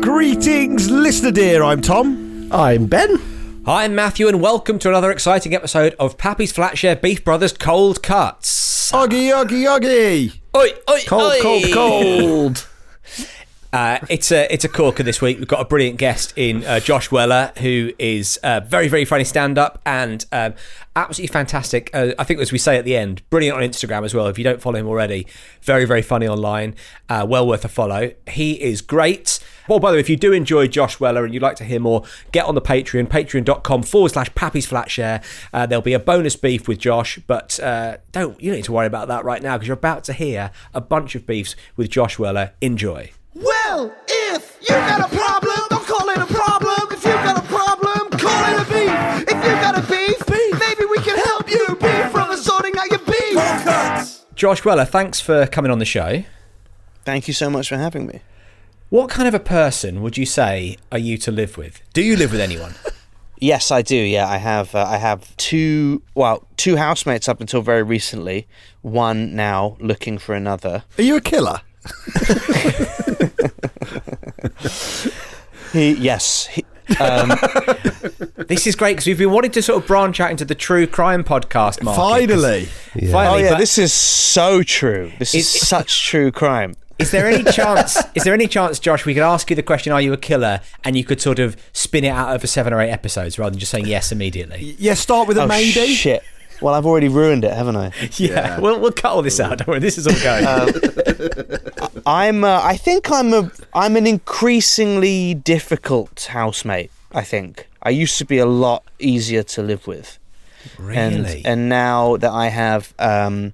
Greetings, listener dear. I'm Tom. I'm Ben. I'm Matthew, and welcome to another exciting episode of Pappy's Flatshare Beef Brothers Cold Cuts. Oggy, oggy, oggy. Oi, oi, Cold, oi. cold, cold. Uh, it's a it's a corker this week. We've got a brilliant guest in uh, Josh Weller, who is uh, very very funny stand up and um, absolutely fantastic. Uh, I think as we say at the end, brilliant on Instagram as well. If you don't follow him already, very very funny online. Uh, well worth a follow. He is great. Well, by the way, if you do enjoy Josh Weller and you'd like to hear more, get on the Patreon, patreon.com forward slash Pappy's Flatshare. Uh, there'll be a bonus beef with Josh, but don't you don't need to worry about that right now because you're about to hear a bunch of beefs with Josh Weller. Enjoy. Well, if you got a problem, don't call it a problem. If you got a problem, call it a beef. If you got a beef, maybe we can help you beef from the sorting out your beef. Josh Weller, thanks for coming on the show. Thank you so much for having me. What kind of a person would you say are you to live with? Do you live with anyone? Yes, I do. Yeah, I have. Uh, I have two. Well, two housemates up until very recently. One now looking for another. Are you a killer? He yes. He, um, this is great because we've been wanting to sort of branch out into the true crime podcast market. Finally. Finally, oh yeah, this is so true. This is Is- such true crime. is there any chance? Is there any chance, Josh, we could ask you the question, "Are you a killer?" and you could sort of spin it out over seven or eight episodes rather than just saying yes immediately. Yeah, start with a Oh maybe. shit. Well, I've already ruined it, haven't I? Yeah, We'll, we'll cut all this out. Don't worry, this is all going. I'm. Uh, I think I'm a. I'm an increasingly difficult housemate. I think I used to be a lot easier to live with. and really? and now that I have um,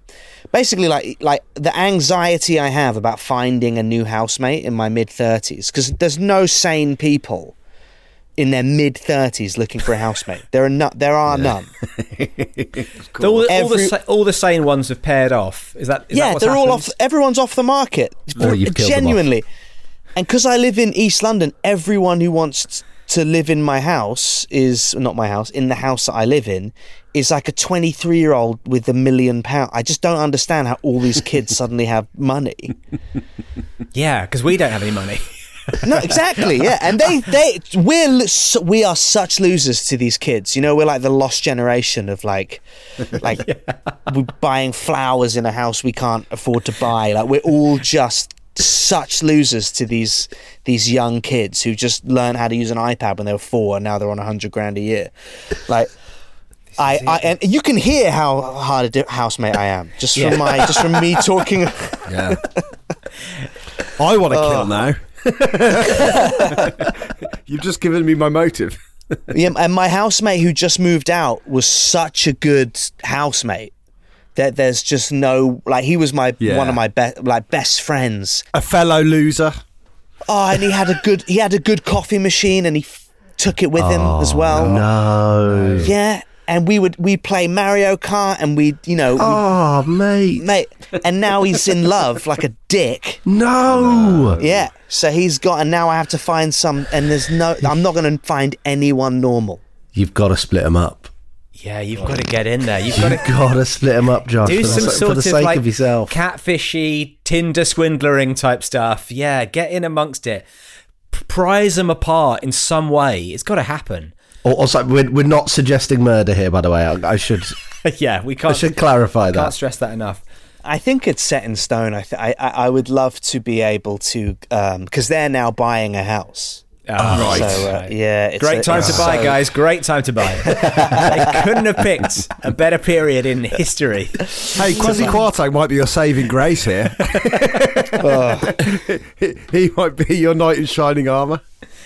basically like like the anxiety I have about finding a new housemate in my mid thirties because there's no sane people in their mid thirties looking for a housemate. There are not. There are none. all, the, all, the, Every- sa- all the sane ones have paired off. Is that? Is that yeah, what's they're all off. Everyone's off the market. Or you've killed them off. Genuinely, and because I live in East London, everyone who wants to live in my house is not my house. In the house that I live in, is like a 23 year old with a million pound. I just don't understand how all these kids suddenly have money. Yeah, because we don't have any money. No, exactly. Yeah, and they they we're we are such losers to these kids. You know, we're like the lost generation of like like we're buying flowers in a house we can't afford to buy. Like we're all just such losers to these these young kids who just learned how to use an iPad when they were four and now they're on a hundred grand a year. Like. I, I and you can hear how hard a di- housemate I am just from my just from me talking. Yeah. I want to Oh. kill now. You've just given me my motive. Yeah, and my housemate who just moved out was such a good housemate that there's just no like he was my Yeah. one of my best like best friends. A fellow loser. Oh, and he had a good he had a good coffee machine and he f- took it with him as oh, well. No. Yeah, and we would we play Mario Kart and we you know we- Oh, ah, mate. mate, and now he's in love like a dick. No. Yeah, so he's got and now I have to find some and there's no I'm not going to find anyone normal. You've got to split them up. Yeah, you've got to get in there. You've got to You've got to split them up, Josh. do for the, some sa- sort for the of sake like of yourself. catfishy Tinder swindlering type stuff. Yeah, get in amongst it. P- Prize them apart in some way. It's got to happen. Al- Also, we're, we're not suggesting murder here, by the way. I, I should yeah, we can't. I should clarify can't that. stress that enough. I think it's set in stone. I th- I, I I would love to be able to because they're now buying a house. right. So uh, yeah, it's Great a- time to buy, so- guys. Great time to buy. they couldn't have picked a better period in history. Hey, Kwasi Kwarteng might be your saving grace here. he, he might be your knight in shining armour.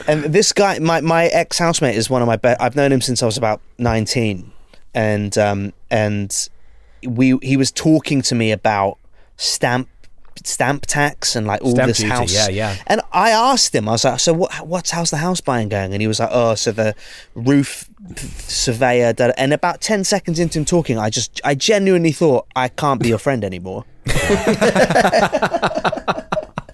And this guy, my my ex housemate, is one of my best. I've known him since I was about nineteen, and um and we he was talking to me about stamp stamp tax and like all Stamp this duty, house. yeah, yeah. And I asked him, I was like, so what? What's how's the house buying going? And he was like, oh, so the roof surveyor. da- And about ten seconds into him talking, I just I genuinely thought I can't be your friend anymore.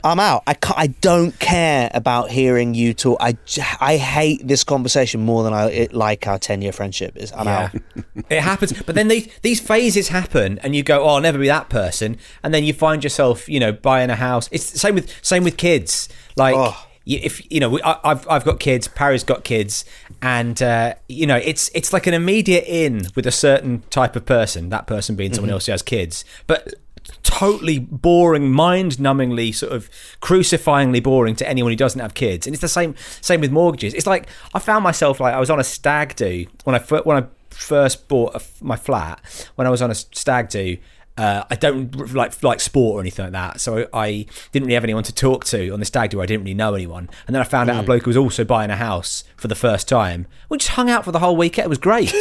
I'm out. I can't, I don't care about hearing you talk. I, I hate this conversation more than I it, like our ten year friendship is. I'm out. it happens. But then these these phases happen, and you go, "Oh, I'll never be that person," and then you find yourself, you know, buying a house. It's the same with same with kids. Like, Oh. if you know, I, I've I've got kids. Parry's got kids, and uh, you know, it's it's like an immediate in with a certain type of person. That person being someone else who has kids, but. Totally boring, mind-numbingly, sort of crucifyingly boring to anyone who doesn't have kids, and it's the same same with mortgages. It's like I found myself like I was on a stag do when I when I first bought a my flat when I was on a stag do. Uh, I don't like like sport or anything like that, so I didn't really have anyone to talk to on the stag do. I didn't really know anyone, and then I found out a Hmm. bloke was also buying a house for the first time. We just hung out for the whole weekend. It was great.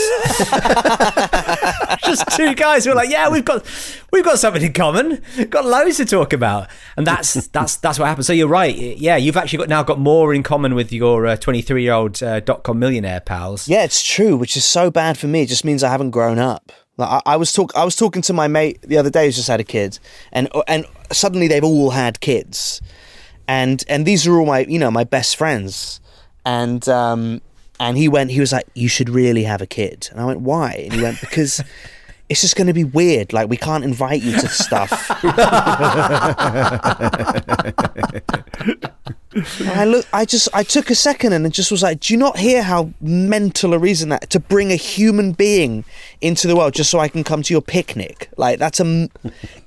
just two guys who were like, "Yeah, we've got we've got something in common. Got loads to talk about." And that's that's that's what happened. So you're right. Yeah, you've actually got now got more in common with your 23 year old uh, dot com millionaire pals. Yeah, it's true, which is so bad for me. It just means I haven't grown up. Like I, I was talk, I was talking to my mate the other day who's just had a kid, and and suddenly they've all had kids, and and these are all my you know my best friends, and um and he went he was like you should really have a kid, and I went why, and he went because. It's just going to be weird. Like we can't invite you to stuff. I look. I just. I took a second and just was like, do you not hear how mental a reason that to bring a human being into the world just so I can come to your picnic? Like that's a.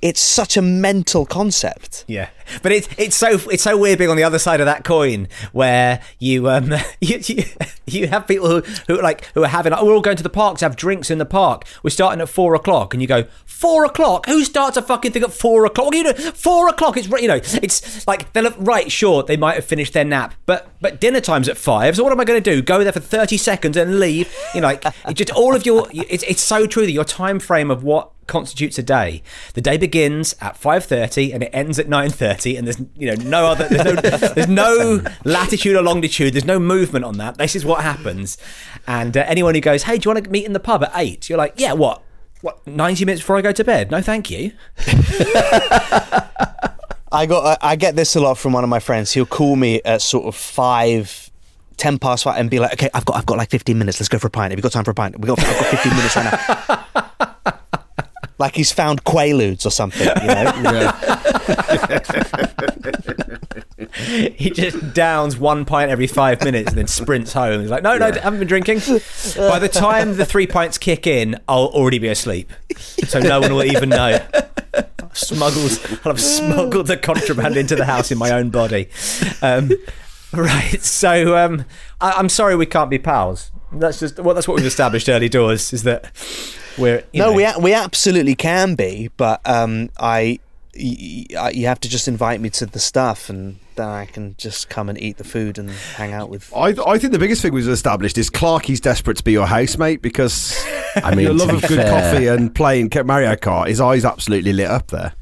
It's such a mental concept. Yeah, but it's it's so it's so weird being on the other side of that coin where you um you you, you have people who who like who are having oh, we're all going to the park to have drinks in the park. We're starting at four o'clock, and you go four o'clock. Who starts a fucking thing at four o'clock? You doing? Four o'clock. It's you know it's like they're right. Sure, they might have finished their nap, but but dinner time's at five. So what am I going to do? Go there for thirty seconds and leave? You know, like just all of your it's it's so true that your time frame of what constitutes a day. The day begins at 5:30 and it ends at 9:30 and there's you know no other there's no there's no latitude or longitude, there's no movement on that. This is what happens. And uh, anyone who goes, "Hey, do you want to meet in the pub at 8?" You're like, "Yeah, what? What 90 minutes before I go to bed? No, thank you." I got I get this a lot from one of my friends. He'll call me at sort of 5 ten past five and be like, okay, I've got I've got like fifteen minutes. Let's go for a pint. Have you got time for a pint? We got I've got fifteen minutes right now. like he's found quaaludes or something, you know. Yeah. he just downs one pint every five minutes and then sprints home. He's like, "No, no, yeah. I haven't been drinking." By the time the three pints kick in, I'll already be asleep, so no one will even know. Smuggles, I've smuggled the contraband into the house in my own body. Um, right. So um, I, I'm sorry we can't be pals. That's just well, that's what we've established early doors is that we're you no, know, we a- we absolutely can be, but um, I y- y- you have to just invite me to the stuff, and then I can just come and eat the food and hang out with. I, I think the biggest thing we've established is Clarky's desperate to be your housemate because I mean, your love of good fair- coffee and playing Mario Kart, his eyes absolutely lit up there.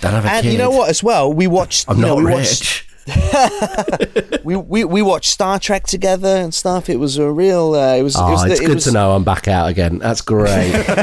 Don't have a And kid. you know what? As well, we watched. I'm you know, not we watched, rich. we, we we watched Star Trek together and stuff. It was a real. Uh, it was. it Oh, was the- it's it good was- to know I'm back out again. That's great. Beef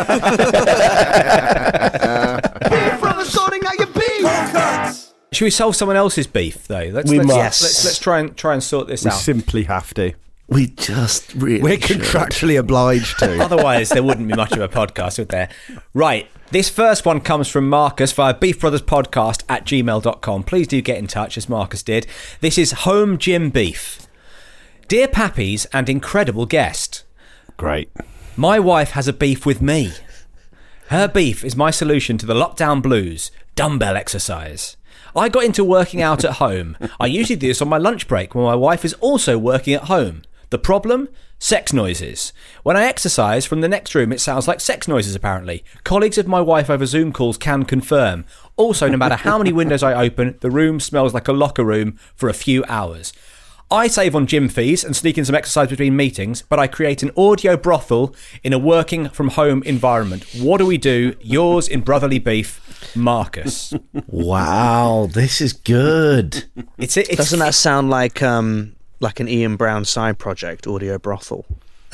from the sorting out your beef. Should we solve someone else's beef though? Let's We let's, must. let's let's try and try and sort this out. We out. simply have to. we just really. We're should. contractually obliged to. Otherwise, there wouldn't be much of a podcast, would there? Right. This first one comes from Marcus via beefbrotherspodcast at gmail.com. Please do get in touch, as Marcus did. This is Home Gym Beef. Dear Pappies and incredible guest, Great. my wife has a beef with me. Her beef is my solution to the lockdown blues dumbbell exercise. I got into working out at home. I usually do this on my lunch break when my wife is also working at home. The problem? Sex noises. When I exercise from the next room, it sounds like sex noises, apparently. Colleagues of my wife over Zoom calls can confirm. Also, no matter how many windows I open, the room smells like a locker room for a few hours. I save on gym fees and sneak in some exercise between meetings, but I create an audio brothel in a working from home environment. What do we do? Yours in brotherly beef, Marcus. Wow, this is good. It's it's Doesn't that sound like um like an Ian Brown side project, audio brothel?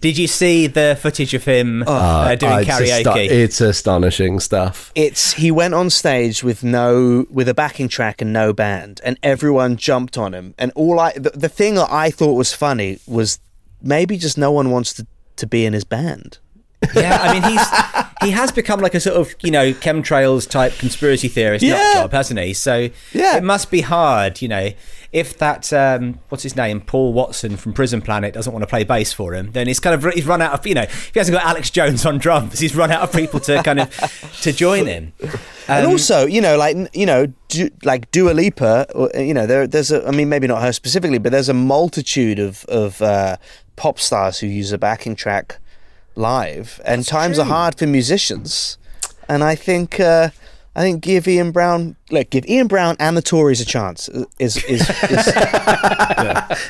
Did you see the footage of him uh, doing Oh, it's karaoke? asti- it's astonishing stuff. It's he went on stage with no with a backing track and no band, and everyone jumped on him. And all I the, the thing that I thought was funny was maybe just no one wants to to be in his band. yeah, I mean he's he has become like a sort of you know chemtrails type conspiracy theorist nut Yeah. job, hasn't he? So Yeah. it must be hard, you know, if that um, what's his name, Paul Watson from Prison Planet doesn't want to play bass for him, then he's kind of he's run out of you know if he hasn't got Alex Jones on drums, he's run out of people to kind of to join him. and Um, also, you know, like you know, du, like Dua Lipa, you know, there, there's a. I mean, maybe not her specifically, but there's a multitude of of uh, pop stars who use a backing track live, and times are hard for musicians. And I think, uh, I think give Ian Brown, look, give Ian Brown and the Tories a chance. Is is, is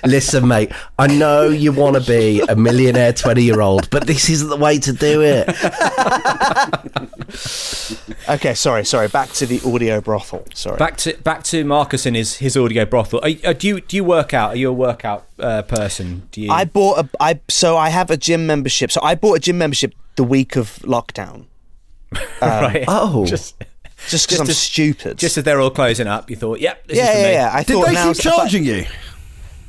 Listen, mate, I know you want to be a millionaire 20 year old, but this isn't the way to do it. okay? Sorry, sorry. Back to the audio brothel. Sorry. Back to back to Marcus and his his audio brothel. Are, uh, do you do you work out? Are you a workout uh, person? Do you? I bought a I so I have a gym membership. So I bought a gym membership the week of lockdown. right. Oh. just Just because I'm to- stupid. just as they're all closing up, you thought, yep, this yeah, is for yeah, me. yeah. I Did thought they now keep charging you?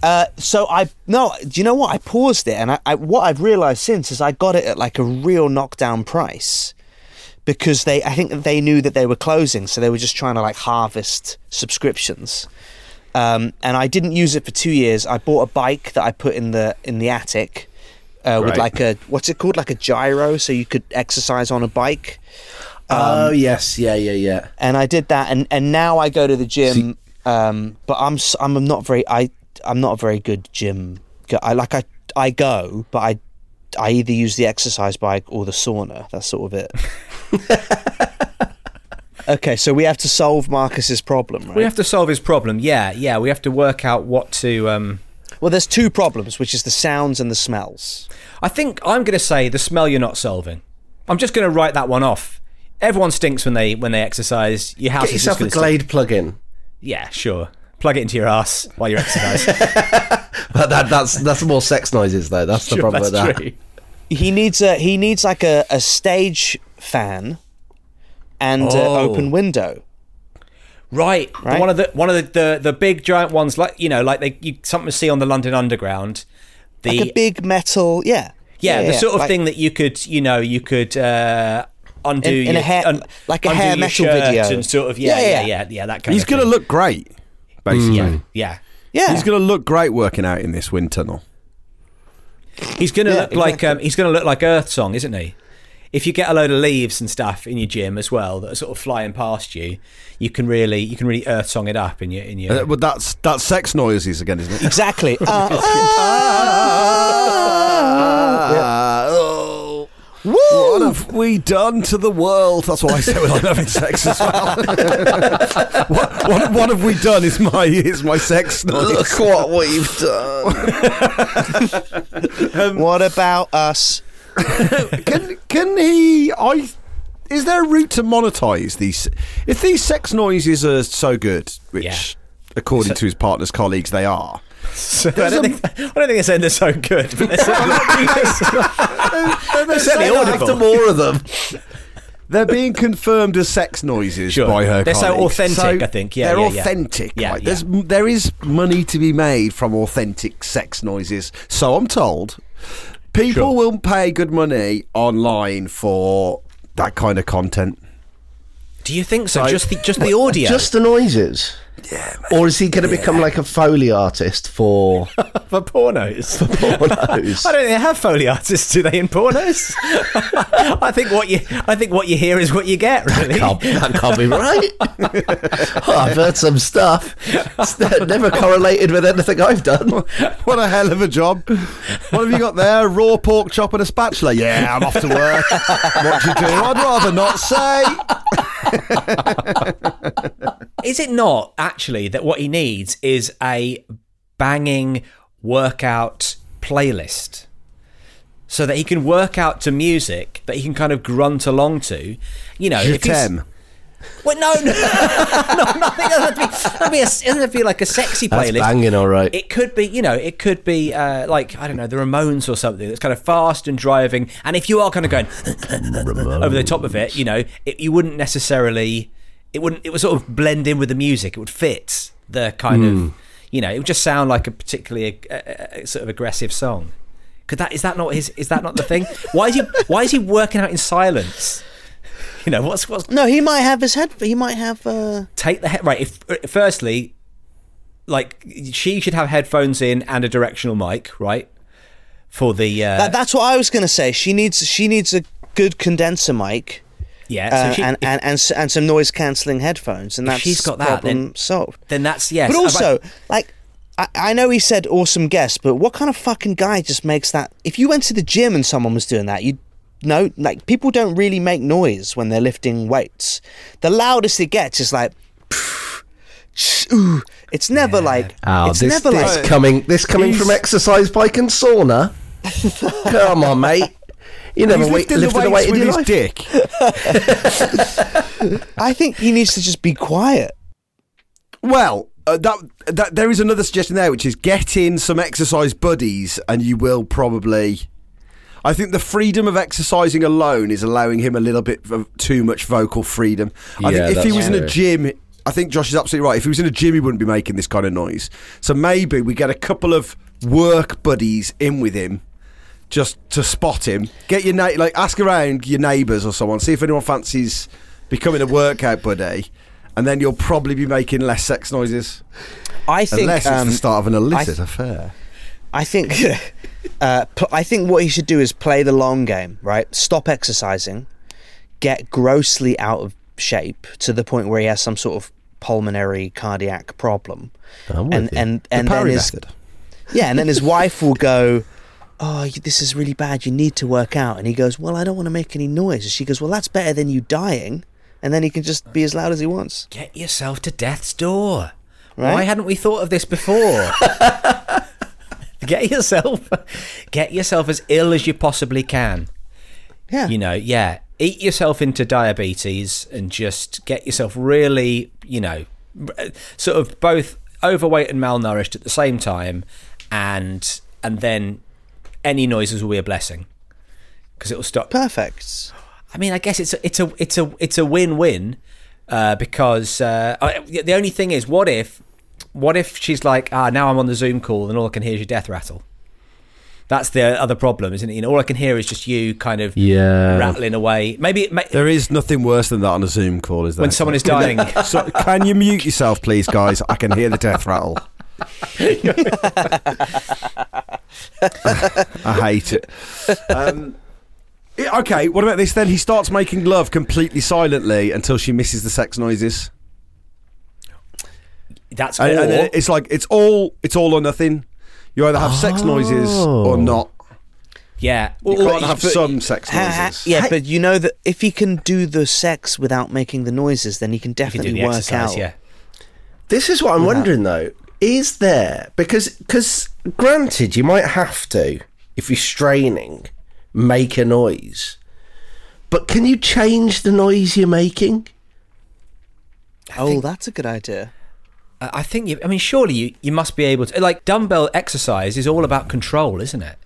Uh, so I no. Do you know what? I paused it, and I, I what I've realised since is I got it at like a real knockdown price because they. I think that they knew that they were closing, so they were just trying to like harvest subscriptions. Um, and I didn't use it for two years. I bought a bike that I put in the in the attic uh, with Right. like a what's it called, like a gyro, so you could exercise on a bike. Oh, yes. Yeah, yeah, yeah. and I did that, and, and now I go to the gym. um, but I'm I'm not very I I'm not a very good gym. I like I I go, but I I either use the exercise bike or the sauna. That's sort of it. okay, so we have to solve Marcus's problem, right? We have to solve his problem. Yeah, yeah. We have to work out what to. Um, well, there's two problems, which is the sounds and the smells. I think I'm going to say the smell you're not solving. I'm just going to write that one off. Everyone stinks when they when they exercise. Your house Get is yourself just a gonna Glade plug-in. Yeah, sure. Plug it into your ass while you exercise. But that, that's that's more sex noises, though. That's the problem that's with that. true. He needs a he needs like a, a stage fan and uh, Oh. open window. Right. Right? One of the one of the, the the big giant ones, like you know, like they you something to see on the London Underground. The Like a big metal, yeah. yeah, the sort of like- thing that you could you know you could uh, undo In- in a hair- un- like a hair your metal shirt video. and sort of yeah Yeah, yeah yeah. yeah yeah, that kind He's of going to thing. look great, basically. yeah yeah. Yeah. He's going to look great working out in this wind tunnel. He's going to Yeah, look like um, he's going to look like Earth Song, isn't he? If you get a load of leaves and stuff in your gym as well that are sort of flying past you, you can really you can really Earth Song it up in your in your. Uh, but that's that's sex noises again, isn't it? Exactly. Uh, oh. What have we done to the world? That's what I say when I'm having sex as well. what, what, what have we done? Is my is my sex noise? Look what we've done. Um, what about us? can can he? I is there a route to monetize these? If these sex noises are so good, which Yeah. according to his partner's colleagues they are, I don't think I don't think they're saying they're so good, but they're certainly, they're certainly After more of them. they're being confirmed as sex noises Sure. by her. They're so colleagues. authentic, I think. Yeah, they're yeah, yeah. authentic. Yeah, like, yeah. There's there is money to be made from authentic sex noises. So I'm told, people Sure. will pay good money online for that kind of content. Do you think so? Right. Just the just the audio Just the noises? Yeah. Or is he going to become like a Foley artist for for pornos. For pornos? I don't think they have foley artists, do they, in pornos? I think what you I think what you hear is what you get, really. Can't- that can't be right. Oh, I've heard some stuff. It's never correlated with anything I've done. What a hell of a job! What have you got there? Raw pork chop and a spatula. Yeah, I'm off to work. what you do? I'd rather not say. Is it not actually that what he needs is a banging workout playlist? So that he can work out to music that he can kind of grunt along to. You know, if he's-. Well, no, no, no, nothing. It doesn't have to be, it doesn't have to be a, it doesn't have to be like a sexy playlist. That's banging, all right. It could be, you know, it could be uh, like I don't know, the Ramones or something that's kind of fast and driving. And if you are kind of going over the top of it, you know, it, you wouldn't necessarily, it wouldn't, it would sort of blend in with the music. It would fit the kind of, you know, it would just sound like a particularly uh, uh, sort of aggressive song. Could that is that not his? Is that not the thing? Why is he? Why is he working out in silence? You know, what's what's No, he might have his head. He might have. Uh, take the head right if firstly like she should have headphones in and a directional mic right for the uh that, that's what I was going to say. She needs. She needs a good condenser mic. Yeah Uh, so she, and, if- and and and some noise cancelling headphones, and that's she's got that, problem then- solved. then that's yes But I've- also, like, I, I know he said awesome guest, but what kind of fucking guy just makes that? If you went to the gym and someone was doing that, you'd know, like, people don't really make noise when they're lifting weights. The loudest it gets is like, ooh. It's never like, Oh, it's this, never this like, coming this coming from exercise bike and sauna. Come on, mate. You never He's wait, lifting the lifted a weight in with your his life. dick. I think he needs to just be quiet. Well, uh, that, that there is another suggestion there, which is get in some exercise buddies, and you will probably. I think the freedom of exercising alone is allowing him a little bit of too much vocal freedom. I Yeah, think if he that's was in a gym, I think Josh is absolutely right. If he was in a gym, he wouldn't be making this kind of noise. So maybe we get a couple of work buddies in with him. Just to spot him, get your na- like ask around your neighbours or someone, see if anyone fancies becoming a workout buddy, and then you'll probably be making less sex noises. I think. Unless it's um, the start of an illicit I- affair. I think uh, pl- I think what he should do is play the long game, right? Stop exercising, get grossly out of shape to the point where he has some sort of pulmonary cardiac problem, with and you. and The and then his yeah, and then his wife will go. Oh, this is really bad. You need to work out. And he goes, Well, I don't want to make any noise. And she goes, Well, that's better than you dying. And then he can just be as loud as he wants. get yourself to death's door Right? why hadn't we thought of this before get yourself get yourself as ill as you possibly can Yeah. you know yeah eat yourself into diabetes and just get yourself really you know sort of both overweight and malnourished at the same time and and then any noises will be a blessing because it'll stop Perfect. I mean, I guess it's a, it's a it's a it's a win-win uh, because uh, I- the only thing is, what if what if she's like, ah, now I'm on the Zoom call and all I can hear is your death rattle. That's the other problem, isn't it? You know, all I can hear is just you kind of Yeah. rattling away. Maybe it, ma- There is nothing worse than that on a Zoom call, is there? when someone is dying. So, can you mute yourself, please, guys? I can hear the death rattle. I hate it. Um, yeah, okay, what about this then? He starts making love completely silently until she misses the sex noises. That's And, and then it's like it's all it's all or nothing. You either have sex noises or not. yeah. You Or- can't have but- some sex Ha- ha- noises. yeah, but you know that if he can do the sex without making the noises, then he can definitely do the work exercise, out. yeah. This is what I'm wondering though. Is there because because granted you might have to if you're straining make a noise, but can you change the noise you're making? Oh, that's a good idea. I I think you. I mean, surely you, you must be able to. Like dumbbell exercise is all about control, isn't it?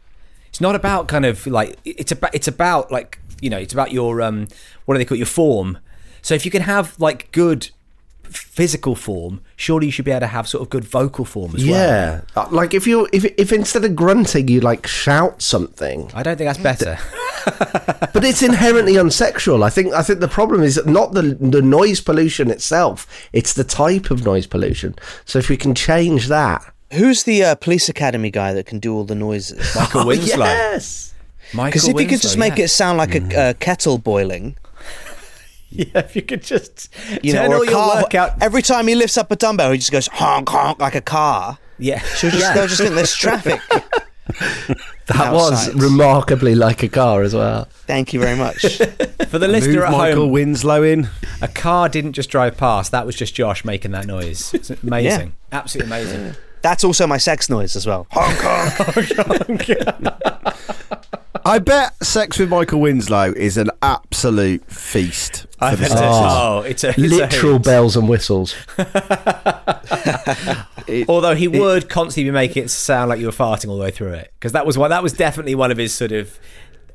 It's not about kind of like it's about it's about like you know it's about your um what do they call it, your form. So if you can have like good physical form, surely you should be able to have sort of good vocal form as well. Yeah, Uh, like if you if if instead of grunting you like shout something, I don't think that's better. but it's inherently unsexual. I think I think the problem is not the the noise pollution itself; it's the type of noise pollution. So if we can change that, Who's the uh, police academy guy that can do all the noises? Michael Winslow. yes. Michael Because if you could just make yeah. it sound like a, a kettle boiling, yeah, if you could just you turn know, or all a your car. workout. Every time he lifts up a dumbbell, he just goes honk honk like a car. yeah, She'll just, yeah. they'll just think there's traffic. That was remarkably like a car as well. Thank you very much. For the listener Move at Michael home, Winslow in. a car didn't just drive past. That was just Josh making that noise. It's amazing. Absolutely amazing. That's also my sex noise as well. I bet sex with Michael Winslow is an absolute feast. For I bet sex. it is. Oh, it's a it's Literal hoot. bells and whistles. Although he would constantly be making it sound like you were farting all the way through it, because that was one. That was definitely one of his sort of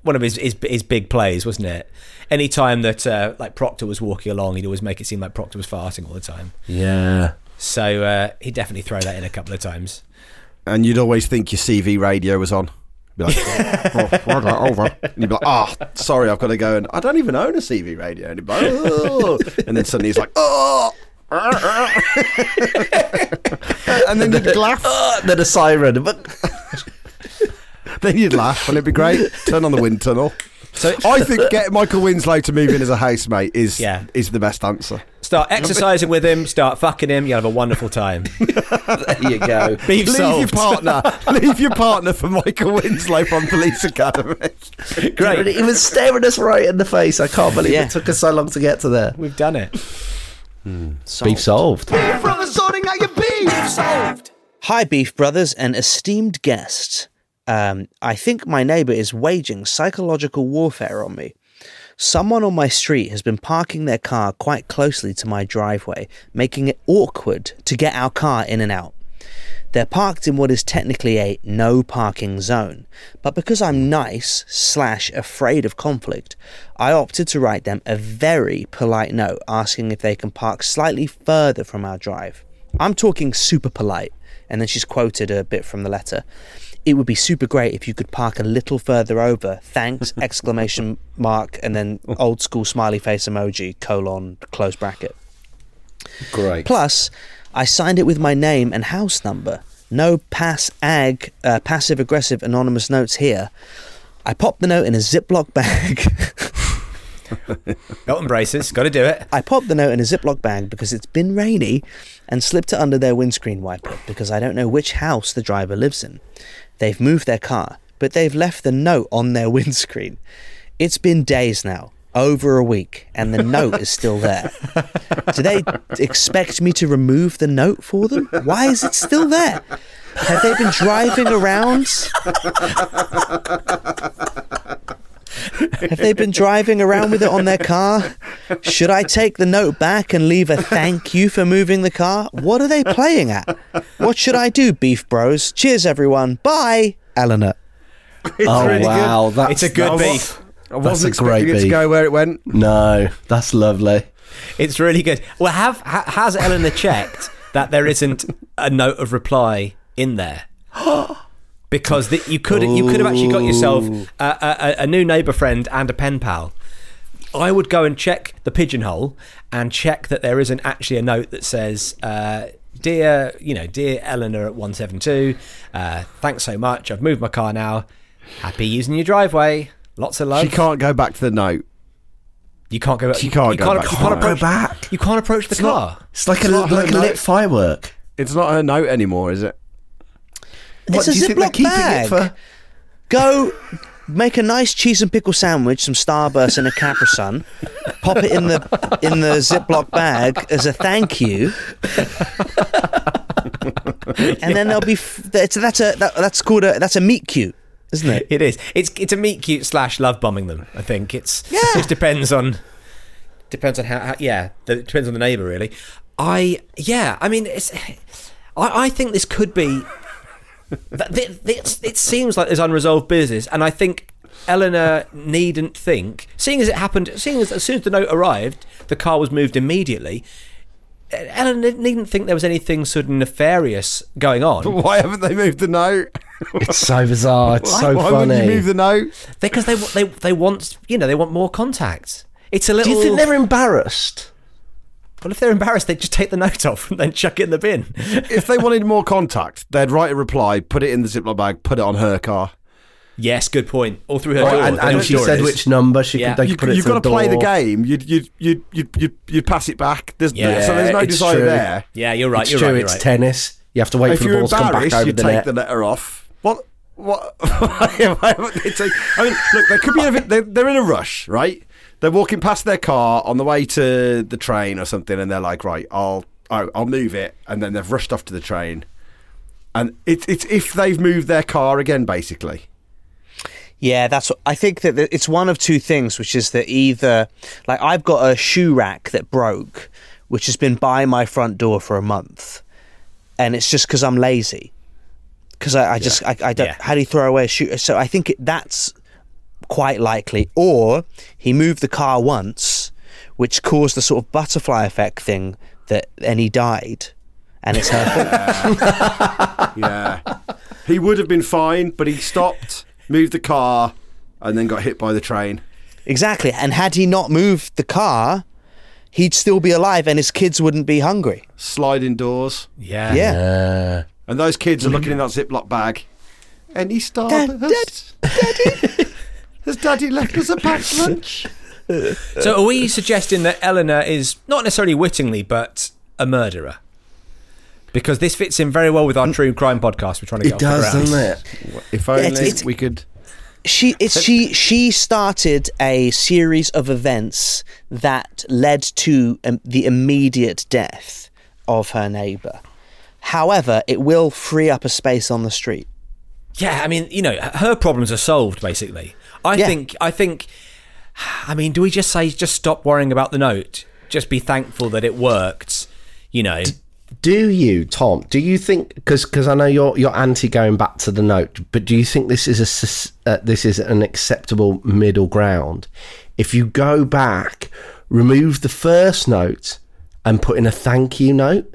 one of his his, his big plays, wasn't it? Any time that uh, like Proctor was walking along, he'd always make it seem like Proctor was farting all the time. Yeah. So uh, he'd definitely throw that in a couple of times. And you'd always think your CB radio was on. Be like, oh, oh, right, over. And you'd be like, oh, sorry, I've got to go. And I don't even own a CB radio. And, like, oh. and then suddenly he's like, oh. and then you'd laugh. Uh, then a siren. But Then you'd laugh, and it'd be great. Turn on the wind tunnel. So I think getting Michael Winslow to move in as a housemate is Yeah. is the best answer. Start exercising with him, start fucking him. You'll have a wonderful time. there you go. Beef Leave solved. your partner. leave your partner for Michael Winslow from Police Academy. Great. He was staring us right in the face. I can't believe Yeah. it took us so long to get to there. We've done it. Beef solved. Beef from sorting out your beef. Solved. Hi, Beef Brothers and esteemed guests. Um, I think my neighbour is waging psychological warfare on me. Someone on my street has been parking their car quite closely to my driveway, making it awkward to get our car in and out. They're parked in what is technically a no parking zone, but because I'm nice slash afraid of conflict, I opted to write them a very polite note asking if they can park slightly further from our drive. I'm talking super polite, and then she's quoted a bit from the letter. It would be super great if you could park a little further over. Thanks! Exclamation mark and then old school smiley face emoji colon close bracket. Great. Plus, I signed it with my name and house number. No pass ag, uh, passive aggressive anonymous notes here. I popped the note in a Ziploc bag. Belt and braces. Got to do it. I popped the note in a Ziploc bag because it's been rainy and slipped it under their windscreen wiper because I don't know which house the driver lives in. They've moved their car, but they've left the note on their windscreen. It's been days now, over a week, and the note is still there. Do they expect me to remove the note for them? Why is it still there? Have they been driving around? Have they been driving around with it on their car? Should I take the note back and leave a thank you for moving the car? What are they playing at? What should I do, Beef Bros? Cheers, everyone. Bye, Eleanor. oh really wow, that's It's a good That was- beef. I That's wasn't a great expecting it to go where it went. no, that's lovely. It's really good. Well, have ha, has Eleanor checked that there isn't a note of reply in there? Because the, you could you could have actually got yourself a, a, a new neighbour friend and a pen pal. I would go and check the pigeonhole and check that there isn't actually a note that says, uh, "Dear, you know, dear Eleanor at one seven two, uh, thanks so much. I've moved my car now. Happy using your driveway. Lots of love." She can't go back to the note. You can't go. She you- can't you go can't, back. you Can't can't go approach. back. You can't approach the car. It's like It's a not like a lit note. firework. It's not her note anymore, is it? What it's a do you think they're Ziploc bag. it for? Go make a nice cheese and pickle sandwich, some Starburst and a Capri Sun. Pop it in the in the Ziploc bag as a thank you. and then there'll be f- that's that's a that, that's called a that's a meet cute, isn't it? It is. It's it's a meet cute slash love bombing them. I think it's. Yeah. It just depends on. Depends on how. how yeah. The, it depends on the neighbour really. I yeah. I mean it's. I I think this could be. That- th- th- It seems like there's unresolved business, and I think Eleanor needn't think. Seeing as it happened, seeing as as soon as the note arrived, the car was moved immediately. Eleanor needn't think there was anything sort of nefarious going on. Why haven't they moved the note? It's so bizarre. It's so Why funny. wouldn't you move the note? because they they they want you know they want more contact. It's a little. do little. you think they're embarrassed? Well, if they're embarrassed, they'd just take the note off and then chuck it in the bin. If they wanted more contact, they'd write a reply, put it in the Ziploc bag, put it on her car. yes, good point. All through her Oh, door. and and she said which number she Yeah. could. They You, could put it you've got to the play the game. You'd you'd you'd you'd, you'd, you'd pass it back. There's Yeah, so there's no it's desire true. there. Yeah, you're right. It's you're true. right. You're it's right. tennis. You have to wait if for the you're balls to come back embarrassed, over you the take net. the letter off. What? What? it's a, I mean, look, they could be. A, they're, they're in a rush, right? They're walking past their car on the way to the train or something, and they're like, "Right, I'll, I'll, I'll move it," and then they've rushed off to the train, and it's it's if they've moved their car again, basically. Yeah, that's. What, I think that it's one of two things, which is that either, like, I've got a shoe rack that broke, which has been by my front door for a month, and it's just because I'm lazy. Because I, I just, I, I don't. Yeah. How do you throw away a shoe? So I think it, that's quite likely. Or he moved the car once, which caused the sort of butterfly effect thing that, and he died, and it's her fault. Yeah, he would have been fine, but he stopped, moved the car, and then got hit by the train. Exactly. And had he not moved the car, he'd still be alive and his kids wouldn't be hungry. Sliding doors, Yeah. Yeah. and those kids are looking in that Ziploc bag. Any star? Dad, has, Daddy, has Daddy left us a packed lunch? So are we suggesting that Eleanor is not necessarily wittingly, but a murderer? Because this fits in very well with our true crime podcast. We're trying to get It off the does, ground. doesn't it? If only it's- it's- we could. She it's she she started a series of events that led to um, the immediate death of her neighbor. However, it will free up a space on the street. Yeah, I mean, you know, her problems are solved basically. I Yeah. think. I think. I mean, do we just say just stop worrying about the note? Just be thankful that it worked. You know. Do you, Tom? Do you think because because I know you're you're anti going back to the note, but do you think this is a uh, this is an acceptable middle ground? If you go back, remove the first note and put in a thank you note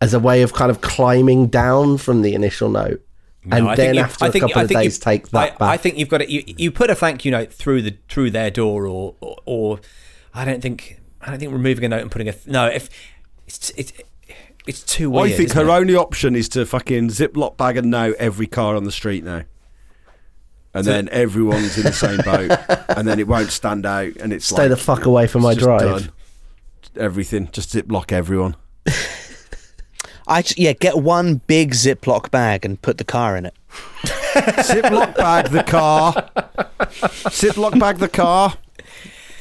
as a way of kind of climbing down from the initial note, and No, I then think you- after I a think- couple I of think days you- take that I, back. I think you've got to you, you put a thank you note through the through their door, or or, or I don't think I don't think removing a note and putting a th- no if it's it's it's too weird. I think her it? only option is to fucking Ziploc bag and note every car on the street now. And then everyone's in the same boat, and then it won't stand out, and it's Stay like, the fuck away from my drive. done. Everything, just Ziploc everyone. I j- yeah, get one big Ziploc bag and put the car in it. Ziploc bag the car. Ziploc bag the car.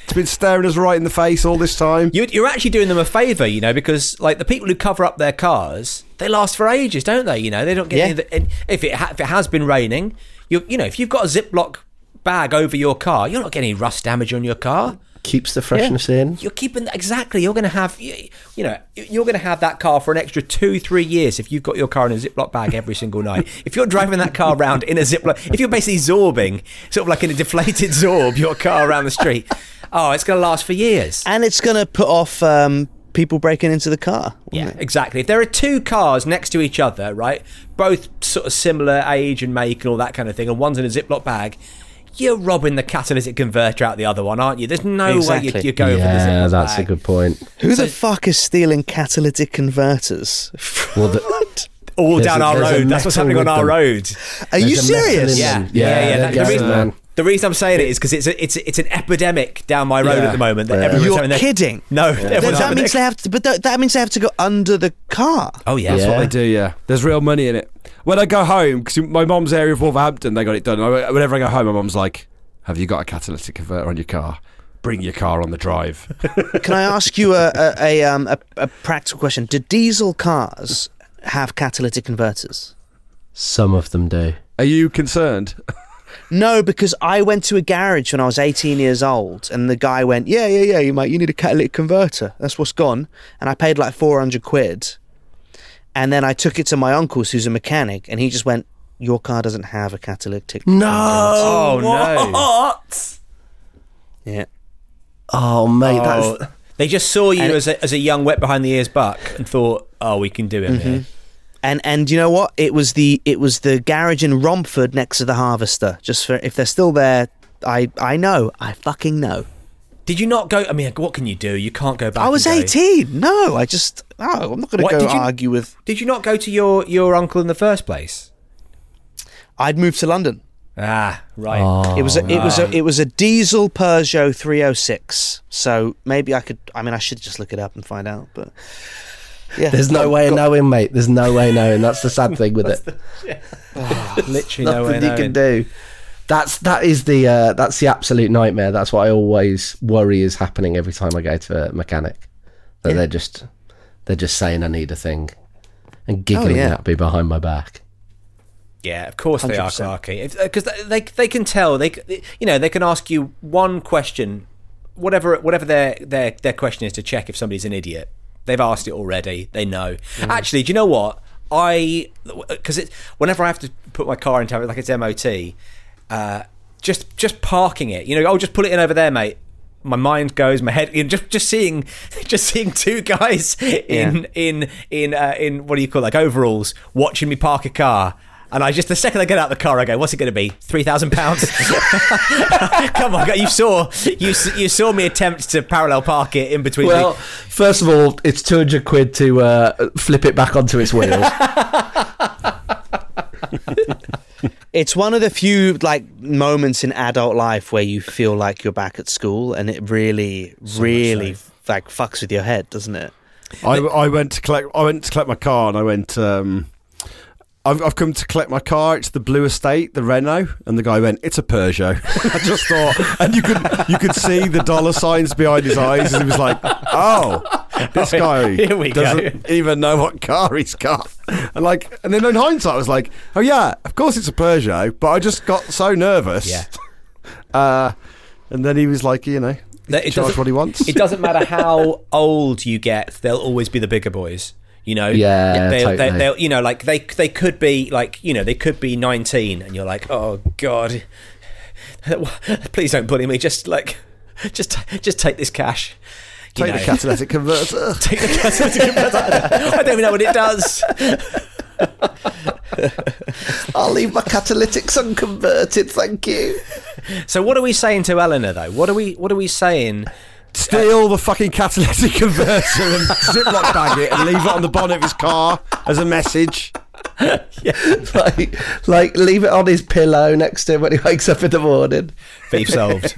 It's been staring us right in the face all this time. You- You're actually doing them a favour, you know, because like the people who cover up their cars, they last for ages, don't they? You know, they don't get Yeah. any of the, and if it ha- if it has been raining, you you know, if you've got a Ziploc bag over your car, you're not getting any rust damage on your car. Keeps the freshness in. You're keeping exactly. You're going to have you, you know you're going to have that car for an extra two three years if you've got your car in a Ziploc bag every single night. if you're driving that car around in a Ziploc, if you're basically zorbing, sort of like in a deflated zorb, your car around the street, oh, it's going to last for years. And it's going to put off um, people breaking into the car. Yeah, exactly. If there are two cars next to each other, right, both sort of similar age and make and all that kind of thing, and one's in a Ziploc bag, you're robbing the catalytic converter out the other one, aren't you? There's no way you're, you're going for the Yeah, Ziploc that's a good point. Who the fuck is stealing catalytic converters? Well, the, All down a- our road. That's what's happening on with our them. road. Are you There's a method serious? in Yeah, them. yeah, yeah. they're that- the, reason, man. the reason I'm saying it is because it's a, it's it's an epidemic down my road Yeah. at the moment. That Yeah. everyone's You're having their- kidding. No, Th- that means they have to, but that, that means they have to go under the car. Oh yeah, that's Yeah. They do, yeah. There's real money in it. When I go home, because my mum's area of Wolverhampton, they got it done. I- Whenever I go home, my mum's like, "Have you got a catalytic converter on your car? Bring your car on the drive." Can I ask you a a, a, um, a a practical question? Do diesel cars have catalytic converters? Some of them do. Are you concerned? No, because I went to a garage when I was 18 years old, and the guy went, "Yeah, yeah, yeah, you mate, you need a catalytic converter. That's what's gone." And I paid like 400 quid, and then I took it to my uncle's, who's a mechanic, and he just went, "Your car doesn't have a catalytic." No. Oh no! Yeah. Oh, mate, Oh, that's they just saw you as a, as a young wet behind the ears buck and thought, "Oh, we can do it." Mm-hmm. here." And and you know what? It was the it was the garage in Romford next to the Harvester. Just for if they're still there, I I know. I fucking know. Did you not go? I mean, what can you do? You can't go back. I was and go- 18. No, I just no. I'm not going to go did you- argue with. Did you not go to your your uncle in the first place? I'd moved to London. Ah, right. It was a, it was a it was a diesel Peugeot 306. So maybe I could. I mean, I should just look it up and find out. But Yeah. There's no Got- way of knowing, mate. There's no way of knowing. That's the sad thing with it. Literally no way Nothing you knowing. can do. That's that is the uh, that's the absolute nightmare. That's what I always worry is happening every time I go to a mechanic. That they're just they're just saying I need a thing and giggling yeah. at me behind my back. Yeah, of course they are, 100%. Clarky. Because they, they they can tell. They you know they can ask you one question, whatever whatever their their their question is to check if somebody's an idiot. They've asked it already. They know. Actually, do you know what I? Because it whenever I have to put my car into like its MOT, uh, just just parking it. You know, I'll just pull it in over there, mate. My mind goes, my head. You know, just just seeing, just seeing two guys in in in uh, in what do you call it, like overalls watching me park a car. And I just the second I get out of the car, I go, "What's it going to be? Three thousand pounds? Come on, you saw you you saw me attempt to parallel park it in between. Well, the, first of all, it's two hundred quid to uh, flip it back onto its wheels. It's one of the few like moments in adult life where you feel like you're back at school, and it really, really like fucks with your head, doesn't it? I, I went to collect. I went to collect my car, and I went. Um, I've, I've come to collect my car. It's the Blue Estate, the Renault, and the guy went, "It's a Peugeot." I just thought, and you could you could see the dollar signs behind his eyes, and he was like, "Oh, this guy Here we go. doesn't even know what car he's got." And like, and then in hindsight, I was like, "Oh yeah, of course it's a Peugeot," but I just got so nervous. Yeah. Uh, and then he was like, you know, That it charge doesn't- what he wants. It doesn't matter how old you get; they'll always be the bigger boys. You know, Yeah, They'll, totally. they, they'll, you know, like they they could be like you know they could be nineteen, and you're like, oh god, please don't bully me. Just like, just just take this cash. You Take know. the catalytic converter. Take the catalytic converter. I don't even know what it does. I'll leave my catalytics unconverted, thank you. So what are we saying to Eleanor though? What are we what are we saying? steal the fucking catalytic converter and ziploc bag it and leave it on the bonnet of his car as a message. like, like leave it on his pillow next to him when he wakes up in the morning. Beef solved.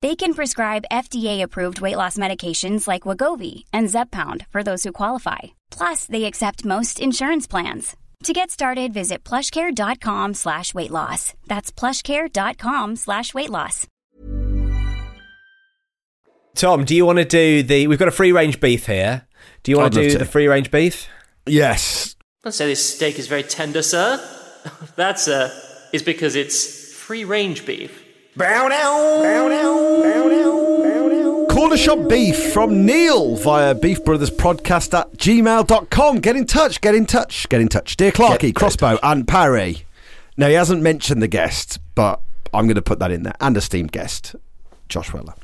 They can prescribe FDA-approved weight loss medications like Wegovy and Zepbound for those who qualify. Plus, they accept most insurance plans. To get started, visit plushcare.com slash weight loss. That's plushcare.com slash weight loss. Tom, do you want to do the? We've got a free range beef here. Do you want to do to. the free range beef? Yes. I'd say this steak is very tender, sir. That's uh, is because it's range beef. Corner Shop Beef from Neil via beefbrotherspodcast at gmail.com. Get in touch, get in touch, get in touch. Dear Clarky, Get- Crossbow, and Parry. Now, he hasn't mentioned the guest, but I'm going to put that in there. And esteemed guest, Josh Weller.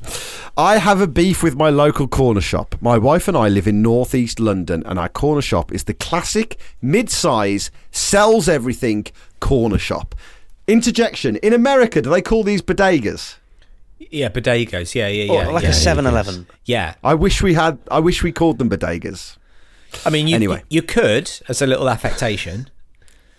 I have a beef with my local corner shop. My wife and I live in northeast London, and our corner shop is the classic mid size, sells everything corner shop. Interjection. In America, do they call these bodegas? Yeah, bodegas. Yeah, yeah, Or yeah. like yeah, a 7 Eleven. Yeah. I wish we had. I wish we called them bodegas. I mean, you, Anyway. you could as a little affectation.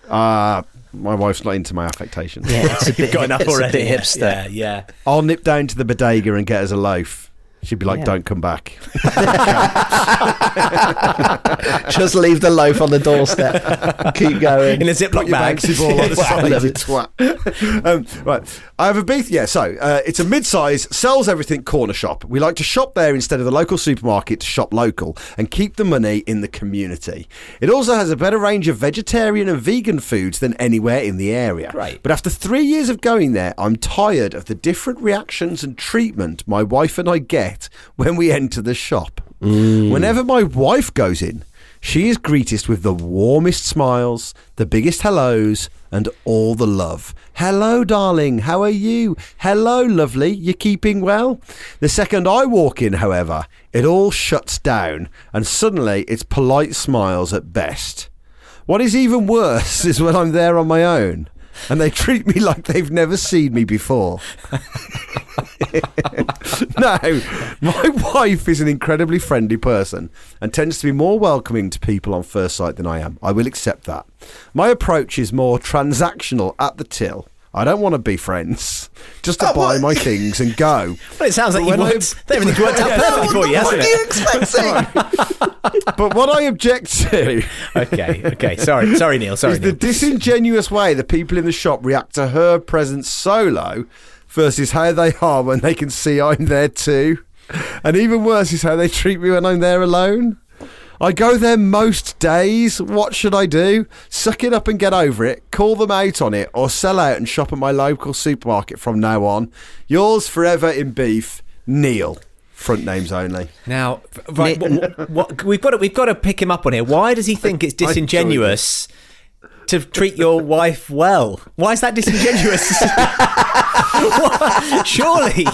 Uh, my wife's not into my affectation. Yeah, it's a bit, Got enough it's already. a bit hipster. Yeah, yeah. I'll nip down to the bodega and get us a loaf. She'd be like, Yeah. "Don't come back." Just leave the loaf on the doorstep. Keep going. In a Ziploc bag. Ball on the side, love twat. um, right, I have a beef. Yeah, so uh, it's a mid-size, sells everything corner shop. We like to shop there instead of the local supermarket to shop local and keep the money in the community. It also has a better range of vegetarian and vegan foods than anywhere in the area. Great. But after three years of going there, I'm tired of the different reactions and treatment my wife and I get when we enter the shop. Mm. Whenever my wife goes in, she is greeted with the warmest smiles, the biggest hellos, and all the love. Hello, darling. How are you? Hello, lovely. you're keeping well? The second I walk in, however, it all shuts down, and suddenly it's polite smiles at best. What is even worse is when I'm there on my own and they treat me like they've never seen me before. no, my wife is an incredibly friendly person and tends to be more welcoming to people on first sight than I am. I will accept that. My approach is more transactional at the till. I don't want to be friends, just to oh, buy my things and go. Well, it sounds like when I- worked, everything's worked out perfectly for you, hasn't it? But what I object to Okay, okay. Sorry, sorry, Neil. Sorry, is the disingenuous way the people in the shop react to her presence solo versus how they are when they can see I'm there too. And even worse is how they treat me when I'm there alone. I go there most days. What should I do? Suck it up and get over it, call them out on it, or sell out and shop at my local supermarket from now on. Yours forever in beef, Neil. Front names only. Now, right, what, what, what, we've got to we've got to pick him up on here. Why does he think it's I joined disingenuous to treat your wife well? Why is that disingenuous? Surely,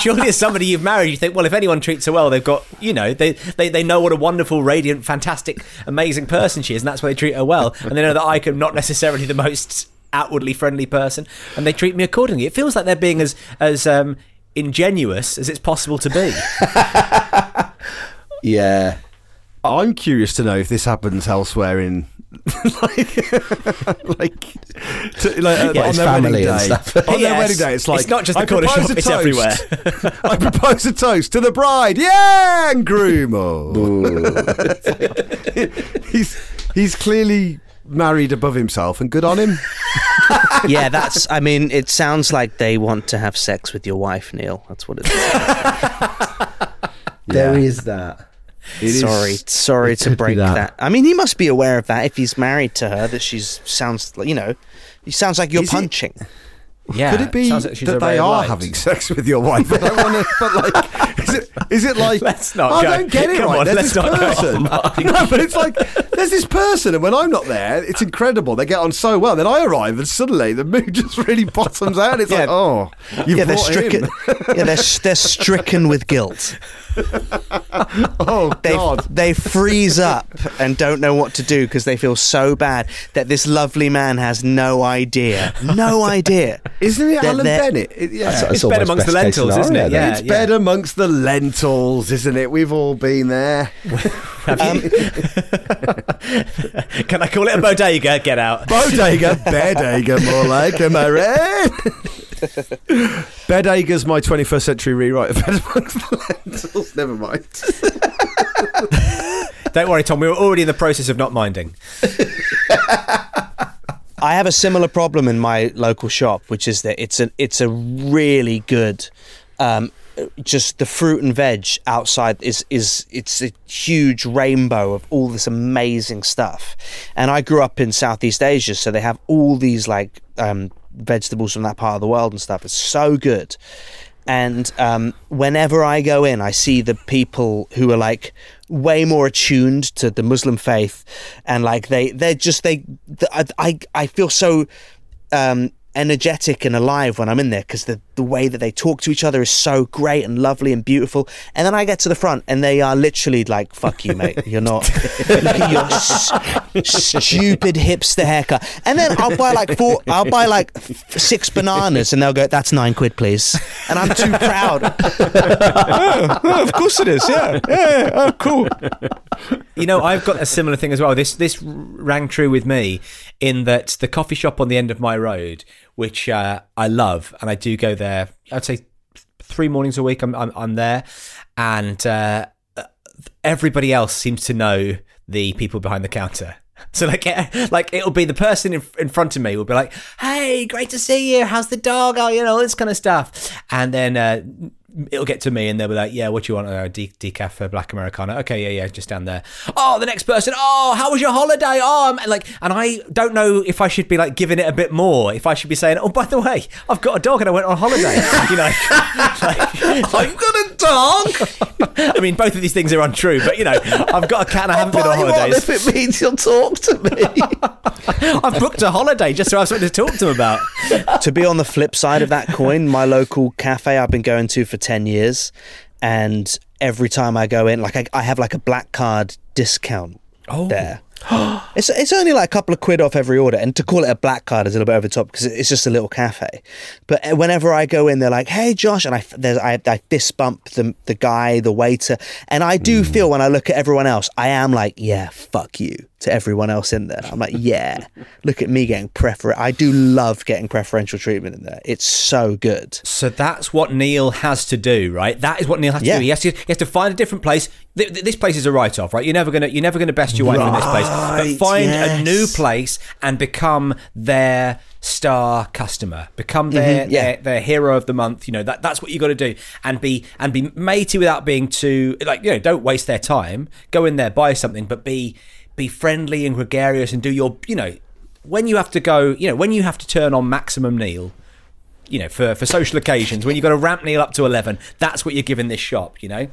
surely, as somebody you've married, you think, well, if anyone treats her well, they've got, you know, they, they, they know what a wonderful, radiant, fantastic, amazing person she is, and that's why they treat her well. And they know that I am not necessarily the most outwardly friendly person, and they treat me accordingly. It feels like they're being as as um, ingenuous as it's possible to be. Yeah. I'm curious to know if this happens elsewhere in like like, to, like uh, Yeah, on their family wedding day. stuff. On their wedding day, it's like It's not just the I corner propose shop, a it's toast. I propose a toast to the bride, yeah, and groom. Oh. he's he's clearly married above himself, and good on him. yeah, that's. I mean, it sounds like they want to have sex with your wife, Neil. That's what it is. There is that. Sorry, sorry it to break that. that. I mean, he must be aware of that if he's married to her. That she's sounds like you know, he sounds like you're Is it- punching. Yeah, Could it be like she's that they are light. having sex with your wife? I don't want to, but like, is it is it like? Let's not I go- don't get it come right. on, There's let's this not person. on, no, but it's like there's this person, and when I'm not there, it's incredible. They get on so well. Then I arrive, and suddenly the mood just really bottoms out. It's Yeah. like, oh, you yeah, they're stricken. him. yeah, they're they're stricken with guilt. Oh They God. they freeze up and don't know what to do because they feel so bad that this lovely man has no idea, no idea. Isn't it Alan they're- Bennett? It- yeah. That's- It's almost bed amongst the best case lentils, isn't it? Yeah, it's yeah. bed amongst the lentils, isn't it? We've all been there. Can I call it a bodega? Get out. Bodega, bedega, more like, am I right? Bedega's my 21st century rewrite of Bed Amongst the Lentils. Never mind. Don't worry, Tom. We were already in the process of not minding. I have a similar problem in my local shop, which is that it's a it's a really good, um, just the fruit and veg outside is is it's a huge rainbow of all this amazing stuff. And I grew up in Southeast Asia, so they have all these like um, vegetables from that part of the world and stuff. It's so good. And um, whenever I go in, I see the people who are like way more attuned to the Muslim faith, and like they they're just they. I I, I feel so um, energetic and alive when I'm in there because the the way that they talk to each other is so great and lovely and beautiful. And then I get to the front, and they are literally like, "Fuck you, mate. You're not. Look at your s- stupid hipster haircut." And then I'll buy like four. I'll buy like f- six bananas, and they'll go, "That's nine quid, please." And I'm too proud. oh, oh, of course it is. Yeah. Yeah. yeah. Oh, cool. You know, I've got a similar thing as well. This this rang true with me in that the coffee shop on the end of my road, which uh, I love, and I do go there. I'd say three mornings a week. I'm I'm, I'm there, and uh, everybody else seems to know the people behind the counter. So like, eh, like it'll be the person in, in front of me will be like, "Hey, great to see you. How's the dog? Oh, you know, all this kind of stuff." And then uh, it'll get to me, and they'll be like, "Yeah, what do you want? Uh, de- decaf for black americano? Okay, yeah, yeah, just down there." Oh, the next person. Oh, how was your holiday? Oh, I'm like, and I don't know if I should be like giving it a bit more. If I should be saying, "Oh, by the way, I've got a dog and I went on holiday." you know, like, I've got a dog. I mean, both of these things are untrue, but you know, I've got a cat and I haven't been on holidays. if it means you'll talk to me. I've booked a holiday just so I have something to talk to them about. to be on the flip side of that coin, my local cafe I've been going to for 10 years, and every time I go in, like I, I have like a black card discount there. it's it's only like a couple of quid off every order, and to call it a black card is a little bit over the top because it's just a little cafe. But uh, whenever I go in, they're like, "Hey, Josh," and I there's I, I fist bump the the guy, the waiter, and I do feel when I look at everyone else, I am like, "Yeah, fuck you." To everyone else in there, I'm like, yeah, look at me getting prefer. I do love getting preferential treatment in there. It's so good. So that's what Neil has to do, right? That is what Neil has to Yeah. do. He has to, he has to find a different place. Th- th- This place is a write-off, right? You're never gonna you're never gonna best your wife in this place, but Right, find a new place and become their star customer, become their, Mhm, yeah. their their hero of the month. You know that that's what you got to do, and be and be matey without being too like you know don't waste their time. Go in there, buy something, but be be friendly and gregarious and do your you know when you have to go you know when you have to turn on maximum Neil you know, for, for social occasions, when you've got to ramp Neil up to 11, that's what you're giving this shop, you know?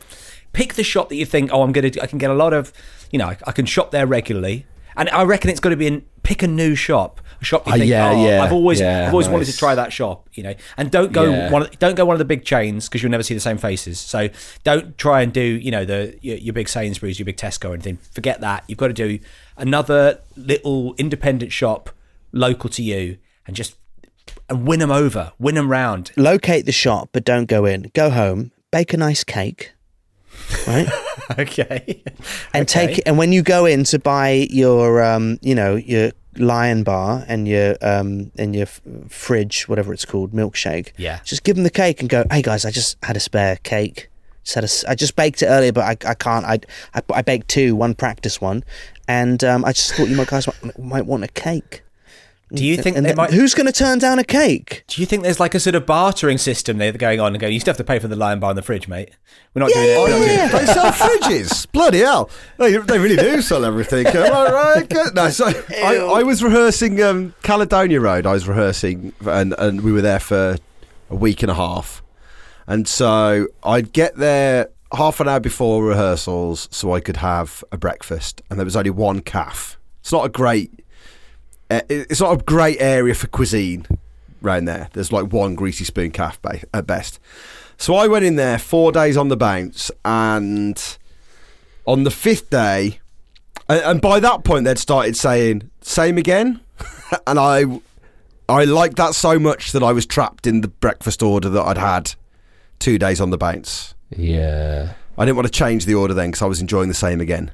Pick the shop that you think, oh, I'm going to, I can get a lot of, you know, I, I can shop there regularly. And I reckon it's got to be in, pick a new shop, a shop you Ah, think, yeah, oh, yeah, I've always, yeah, I've always wanted to try that shop, you know? And don't go Yeah. one, don't go one of the big chains because you'll never see the same faces. So don't try and do, you know, the, your, your big Sainsbury's, your big Tesco or anything. Forget that. You've got to do another little independent shop local to you and just and win them over, win them round. Locate the shop, but don't go in. Go home, bake a nice cake, right? Okay. and take and when you go in to buy your um you know your lion bar and your um and your f- fridge whatever it's called milkshake Yeah. just give them the cake and go hey guys i just had a spare cake just had a s I just baked it earlier but i, I can't I, I i baked two one practice one and um i just thought you might guys might, might want a cake Do you think and they might? who's going to turn down a cake Do you think there's like a sort of bartering system there going on and going? You still have to pay for the lion bar in the fridge, mate. We're not doing it. Oh we're doing yeah, they sell fridges. Bloody hell, they, they really do sell everything. Am I right? No, so I, I was rehearsing um, Caledonian Road. I was rehearsing, and and we were there for a week and a half. And so I'd get there half an hour before rehearsals, so I could have a breakfast. And there was only one calf. It's not a great. Uh, It's not a great area for cuisine round there. There's like one greasy spoon calf ba- at best. So I went in there four days on the bounce, and on the fifth day, and, and by that point they'd started saying "same again," and I, I liked that so much that I was trapped in the breakfast order that I'd had two days on the bounce. Yeah. I didn't want to change the order then because I was enjoying the same again.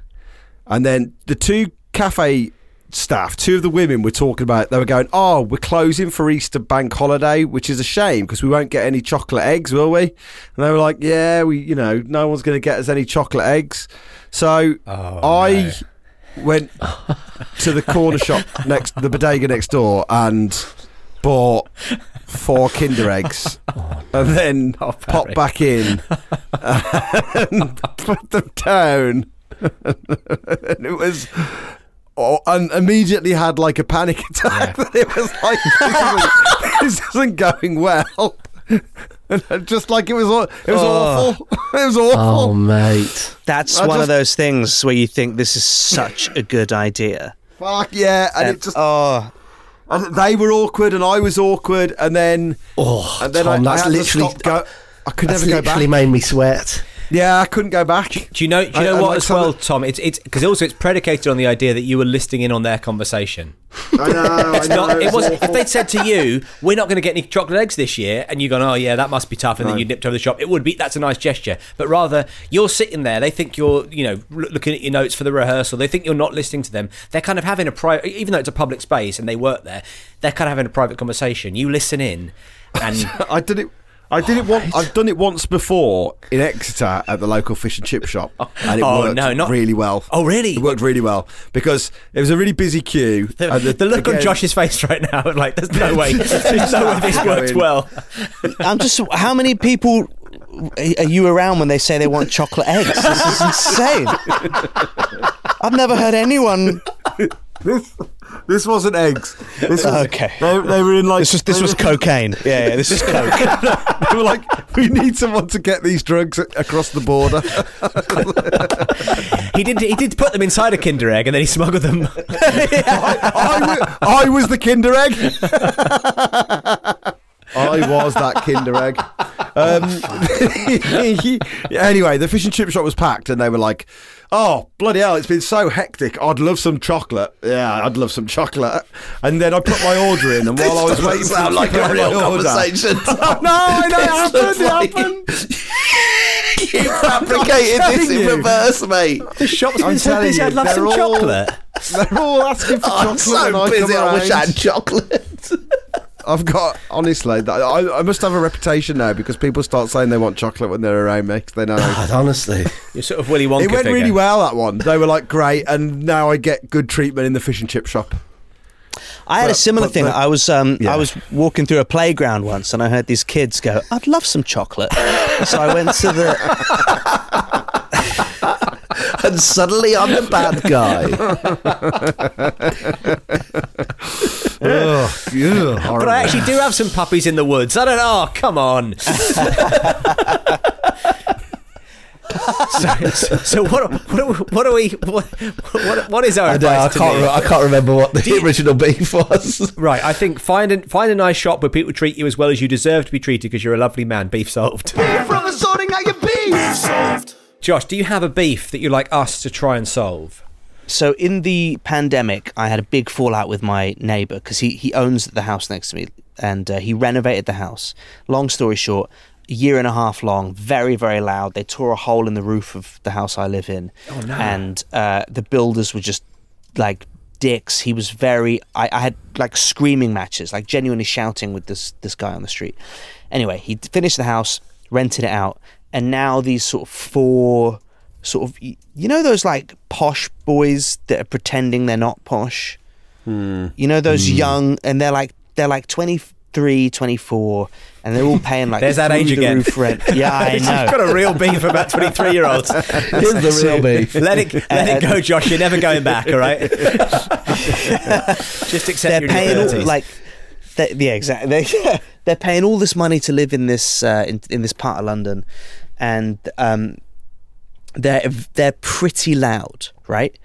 And then the two cafe staff, two of the women were talking about, they were going, Oh, we're closing for Easter bank holiday, which is a shame because we won't get any chocolate eggs, will we? And they were like, Yeah, we, you know, no one's going to get us any chocolate eggs. So oh, I went to the corner shop next, the bodega next door, and bought four Kinder eggs, oh, and then popped back in and put them down. and it was. Oh, and immediately had like a panic attack. it was like this isn't, this isn't going well. And just like it was, it was oh. awful. It was awful. Oh, mate. that's I one just- of those things where you think this is such a good idea Fuck yeah! And it just oh And they were awkward, and I was awkward, and then Oh, and then Tom, I, I that's had literally. to stop go. I could that's never go back. literally made me sweat. Yeah, I couldn't go back. Do you know? Do you know I what like as well, Tom? It's it's because also it's predicated on the idea that you were listening in on their conversation. I know. It's not. It was. If they'd said to you, "We're not going to get any chocolate eggs this year," and you gone, "Oh yeah, that must be tough," and then you nipped over the shop, it would be. That's a nice gesture. But rather, you're sitting there. They think you're, you know, looking at your notes for the rehearsal. They think you're not listening to them. They're kind of having a private, even though it's a public space and they work there. They're kind of having a private conversation. You listen in, and I did it. I did it once. I've done it once before in Exeter at the local fish and chip shop, and it Oh, worked no, not- really well. Oh, really? It worked really well because it was a really busy queue. The, and the look on Josh's face right now, like, there's no way, there's no way this worked well. I'm just. How many people are you around when they say they want chocolate eggs? This is insane. I've never heard anyone. This, wasn't eggs. This was, Okay. They, they were in like. This was this was cocaine. Yeah, yeah this is coke. they were like, we need someone to get these drugs across the border. He did, he did put them inside a Kinder Egg and then he smuggled them. I, wa- I was the Kinder Egg. I was that Kinder Egg. Um, anyway, the fish and chip shop was packed, and they were like, "Oh bloody hell! It's been so hectic. I'd love some chocolate. Yeah, I'd love some chocolate." And then I put my order in, and while I was waiting, sound them like put a real conversation. Oh, no, I know it happened. looks It like- happened. you fabricated I'm this in you. reverse, mate. The shop's I'm been so busy, I'd love some all- chocolate. They're all asking for chocolate. I'm so busy. I wish I had chocolate. I've got honestly, that- I, I must have a reputation now because people start saying they want chocolate when they're around me 'cause they know. honestly, You're sort of Willy Wonka it went figure. really well that one. They were like great, and now I get good treatment in the fish and chip shop. I had a similar thing. the- I was um, Yeah. I was walking through a playground once, and I heard these kids go, "I'd love some chocolate." so I went to the. And suddenly I'm the bad guy. Ugh, ugh, But. I actually do have some puppies in the woods. I don't know. Oh, come on. so, so, so what, what, are, what are we? What, what, what is our I, advice know, I to can't. Re- I can't remember what the you- original beef was. Right, I think find a, find a nice shop where people treat you as well as you deserve to be treated because you're a lovely man. Beef solved. Beef from the sorting out your beef. Solved. Josh, do you have a beef that you'd like us to try and solve? So in the pandemic, I had a big fallout with my neighbour because he he owns the house next to me, and uh, he renovated the house. Long story short, a year and a half long, very very loud. They tore a hole in the roof of the house I live in, oh, no. and uh, the builders were just like dicks. He was very. I, I had like screaming matches, like genuinely shouting with this this guy on the street. Anyway, he finished the house, rented it out, and now these sort of four sort of you know those like posh boys that are pretending they're not posh you know those young and they're like they're like 23 24 and they're all paying like There's that through age the again. roof rent yeah i You've know got a real beef about 23 year olds. Here's the real beef. Let it let it go, Josh. You're never going back. All right. Just accept they're your paying all, like they, yeah exactly they, they're paying all this money to live in this uh, in, in this part of london and um they're they're pretty loud right?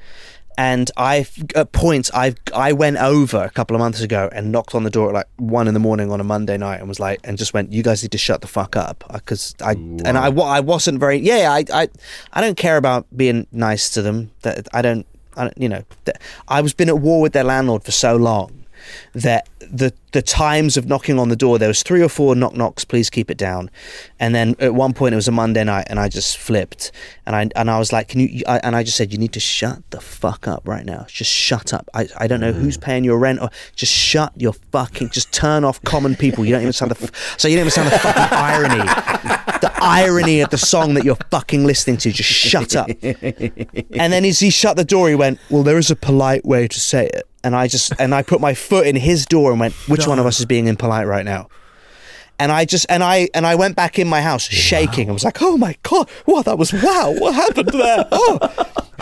And I at points I I went over a couple of months ago and knocked on the door at like one in the morning on a Monday night and was like and just went you guys need to shut the fuck up. Because I and I I wasn't very yeah I I I don't care about being nice to them. That I don't I don't, you know I was been at war with their landlord for so long that the the times of knocking on the door there was three or four knock knocks please keep it down. And then at one point it was a monday night and i just flipped. And i and i was like can you I, and i just said you need to shut the fuck up right now. Just shut up. I, I don't know mm. who's paying your rent or just shut your fucking just turn off common people. You don't even sound the so you don't even sound the fucking irony. The irony of the song that you're fucking listening to. Just shut up. And then as he shut the door, he went, "Well, there is a polite way to say it." And I just and I put my foot in his door and went, "Which one of us is being impolite right now?" And I just and I and I went back in my house shaking. I was like, "Oh my god, what that was wow! What happened there? Oh,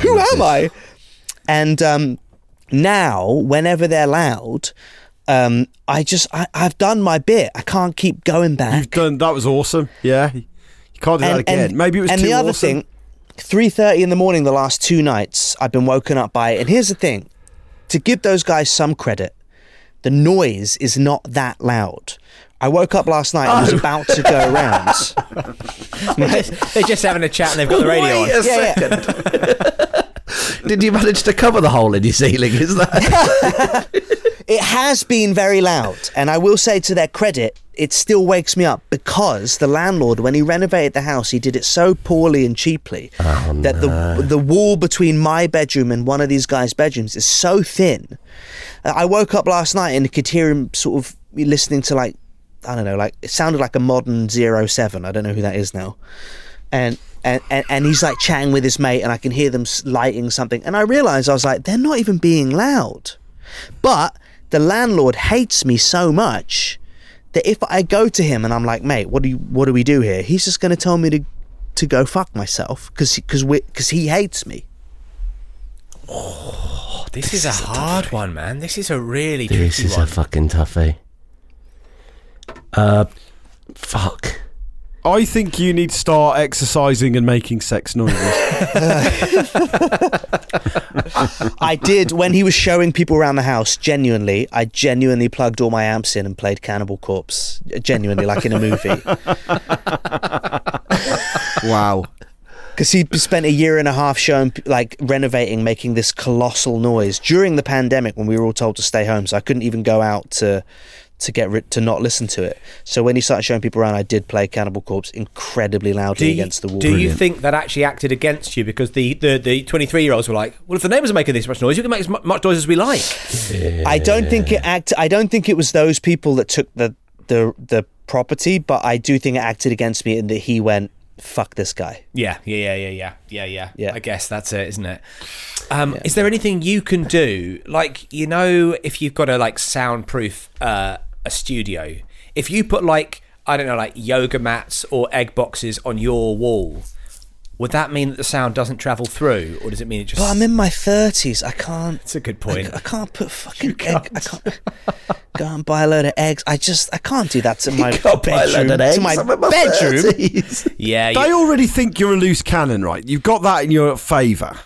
who am I?" And um, now, whenever they're loud, um, I just I, I've done my bit. I can't keep going back. You've done that was awesome. Yeah, you can't do that again. Maybe it was and too the other awesome. thing, three thirty in the morning the last two nights I've been woken up by. And here's the thing, to give those guys some credit, the noise is not that loud. I woke up last night and was oh. about to go around. They're just having a chat and they've got the radio Wait on. a Yeah, second. Did you manage to cover the hole in your ceiling? Is that? It has been very loud, and I will say to their credit, it still wakes me up because the landlord, when he renovated the house, he did it so poorly and cheaply oh, that the the wall between my bedroom and one of these guys' bedrooms is so thin. I woke up last night and could hear him sort of listening to like I don't know, like it sounded like a modern zero seven. I don't know who that is now, and. And, and, and he's like chatting with his mate, and I can hear them lighting something. And I realized I was like, they're not even being loud. But the landlord hates me so much that if I go to him and I'm like, mate, what do you, what do we do here? He's just going to tell me to to go fuck myself because because because he hates me. This, is, a hard one, man. This is a really This tricky is one. a fucking toughie. Uh, fuck. I think you need to start exercising and making sex noises. I did when he was showing people around the house. Genuinely, I genuinely plugged all my amps in and played Cannibal Corpse. Genuinely, like in a movie. wow. Because he spent a year and a half showing, like, renovating, making this colossal noise during the pandemic when we were all told to stay home. So I couldn't even go out to to get rid to not listen to it. So when he started showing people around, I did play Cannibal Corpse incredibly loudly you, against the wall. do you think that actually acted against you because the the the twenty three year olds were like, well, if the neighbours are making this much noise, you can make as much noise as we like. I don't think it act. I don't think it was those people that took the the the property, but I do think it acted against me in that he went, "Fuck this guy." Yeah, yeah, yeah, yeah, yeah, yeah, yeah. Yeah. I guess that's it, isn't it? Um, Is there anything you can do, like you know, if you've got a like soundproof uh, a studio, if you put like I don't know, like yoga mats or egg boxes on your wall, would that mean that the sound doesn't travel through, or does it mean it just? But I'm in my thirties. I can't. It's a good point. I can't put fucking egg. I can't go and buy a load of eggs. I just I can't do that to my Can't buy a bedroom. load of eggs. To my I'm in my bedroom. 30s. yeah, They you- already think you're a loose cannon, right? You've got that in your favour.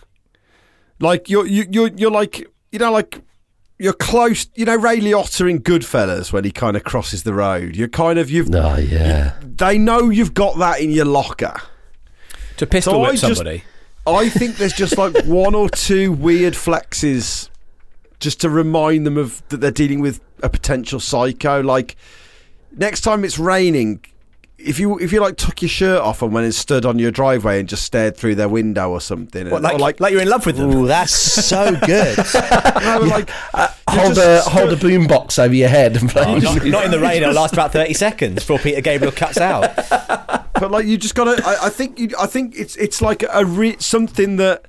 Like you're you, you're you're like you know like you're close. You know Ray Liotta in Goodfellas when he kind of crosses the road. You're kind of you've. Oh, yeah. They know you've got that in your locker. to pistol So I whip just- somebody. I think there's just like one or two weird flexes just to remind them of that they're dealing with a potential psycho. Like next time it's raining, if you if you like took your shirt off and went and stood on your driveway and just stared through their window or something, What, like, or like like you're in love with them. Ooh, that's so good. no, like uh, Hold just a hold a boombox over your head and play. Oh, not, not in the rain. It'll last about thirty seconds before Peter Gabriel cuts out. but like you just gotta. I, I think you, I think it's it's like a re- something that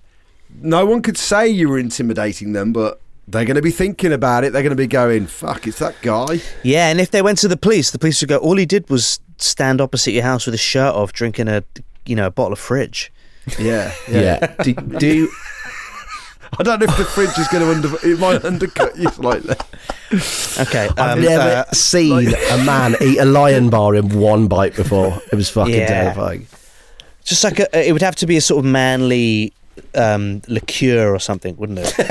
no one could say you were intimidating them, but. They're going to be thinking about it. They're going to be going, "Fuck, it's that guy." yeah, and if they went to the police, the police would go. All he did was stand opposite your house with his shirt off, drinking a you know a bottle of fridge. Yeah, Yeah. Do, do I don't know if the fridge is going to under. It might undercut you slightly. Okay, I've um, never uh, seen a man eat a lion bar in one bite before. It was fucking Yeah. terrifying. just like a, it would have to be a sort of manly um, liqueur or something, wouldn't it?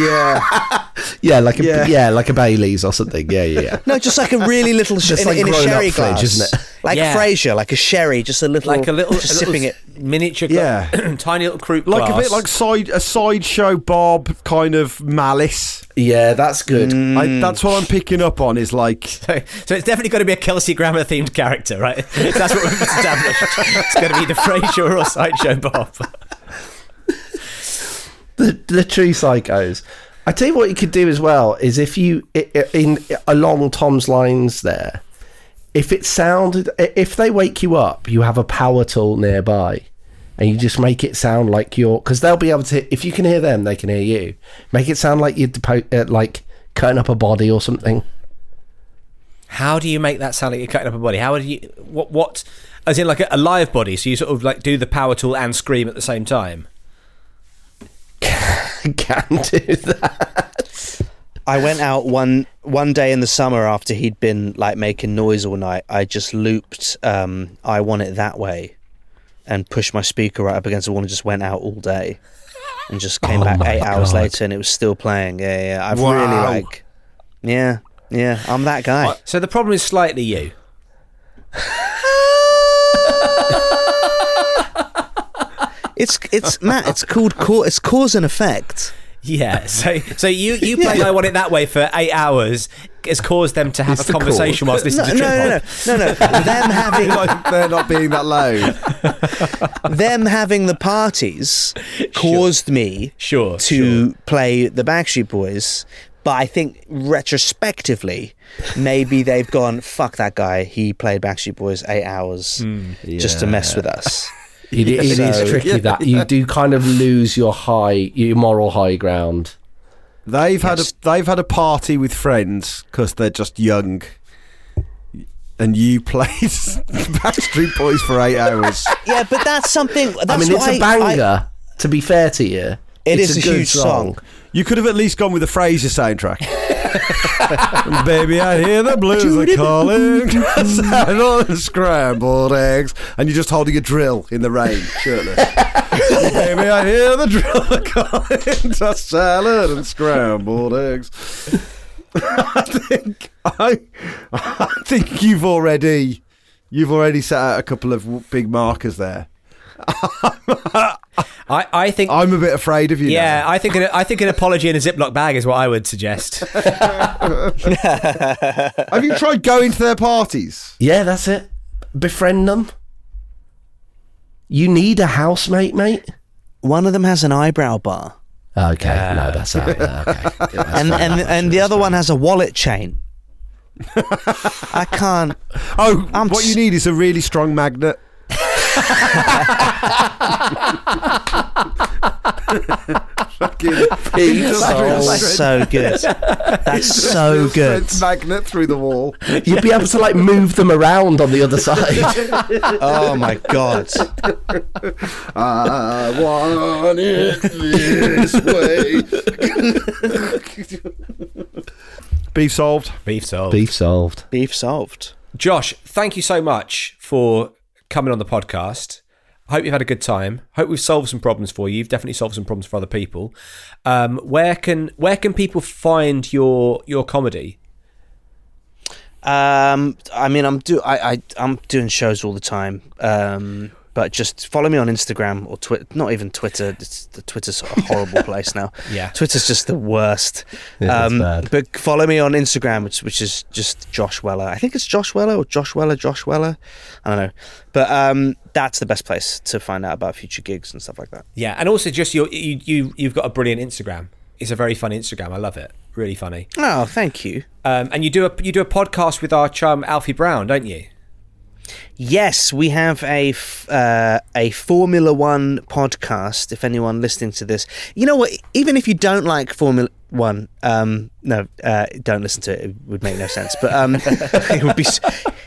Yeah, Yeah, like a Yeah. yeah. like a Bailey's or something. Yeah, yeah, yeah. No, just like a really little, sh- Just in, like in a grown-up sherry fridge, glass, isn't it? Like Yeah. Frasier, like a sherry, just a little, like a little, just a little sipping it. miniature, Yeah. tiny little croup like glass. a bit like side a sideshow Bob kind of malice. Yeah, that's good. I, that's what I'm picking up on. Is like So, so it's definitely got to be a Kelsey Grammer themed character, right? That's what we've established. It's going to be the Frasier or Sideshow Bob. the the true psychos. I tell you what you could do as well is if you in along Tom's lines there, if it sounded if they wake you up, you have a power tool nearby, and you just make it sound like you're because they'll be able to if you can hear them, they can hear you. Make it sound like you're uh, like cutting up a body or something. How do you make that sound like you're cutting up a body? How would you what what as in like a, a live body? So you sort of like do the power tool and scream at the same time. can do that. I went out one one day in the summer after he'd been like making noise all night. I just looped um, "I Want It That Way" and pushed my speaker right up against the wall and just went out all day, and just came Oh back my eight hours later and it was still playing. Yeah, yeah. I've really like, yeah, yeah. I'm that guy. So the problem is slightly you. It's it's Matt. It's called ca- it's cause and effect. Yeah. So so you you play I want it that way for eight hours has caused them to have It's a the conversation chord. whilst No, listening no, to no, trip no, no, no. Them having like they're not being that loud. them having the parties caused me Sure, to play the Backstreet Boys. But I think retrospectively, maybe they've gone, fuck that guy. He played Backstreet Boys eight hours hmm. just to mess with us. It, it is So- tricky that you do kind of lose your high, your moral high ground. They've had a they've had a party with friends because they're just young, and you played Backstreet Boys for eight hours. Yeah, but that's something. That's I mean, it's what a banger. to be fair to you, It it's is a good huge song. You could have at least gone with the Frasier soundtrack. Baby, I hear the blues are calling. And scrambled eggs, and you're just holding a drill in the rain, shirtless. Baby, I hear the drill calling. To salad and scrambled eggs. I think I, I think you've already you've already set out a couple of big markers there. I, I think. I'm a bit afraid of you. yeah, now. I think an, I think an apology in a Ziploc bag is what I would suggest. Have you tried going to their parties? Yeah, that's it. Befriend them. You need a housemate, mate. One of them has an eyebrow bar, Okay, no, that's out. there, Okay, and and and the other one has a wallet chain. I can't. Oh, I'm what you need is a really strong magnet. Fucking That's so good. That's so good. Magnet through the wall. You'd be able to like move them around on the other side. Oh my god. I want it this way. Beef solved. Beef solved. Beef solved. Beef solved. Josh, thank you so much for coming on the podcast. Hope you've had a good time. Hope we've solved some problems for you. You've definitely solved some problems for other people. Um, where can where can people find your your comedy? Um, I mean, I'm do I, I I'm doing shows all the time. Um, but just follow me on Instagram or Twitter. Not even Twitter. It's, the Twitter's a horrible place now. Yeah. Twitter's just the worst. Yeah, um, bad. But follow me on Instagram, which which is just Josh Weller. I think it's Josh Weller or Josh Weller, Josh Weller. I don't know. But um, that's the best place to find out about future gigs and stuff like that. Yeah, and also just your you you you've got a brilliant Instagram. It's a very fun Instagram. I love it. Really funny. Oh, thank you. Um, and you do a you do a podcast with our chum Alfie Brown, don't you? Yes, we have a uh, a Formula One podcast. If anyone listening to this, you know what? Even if you don't like Formula One, um, no, uh, don't listen to it. It would make no sense. But um, it would be.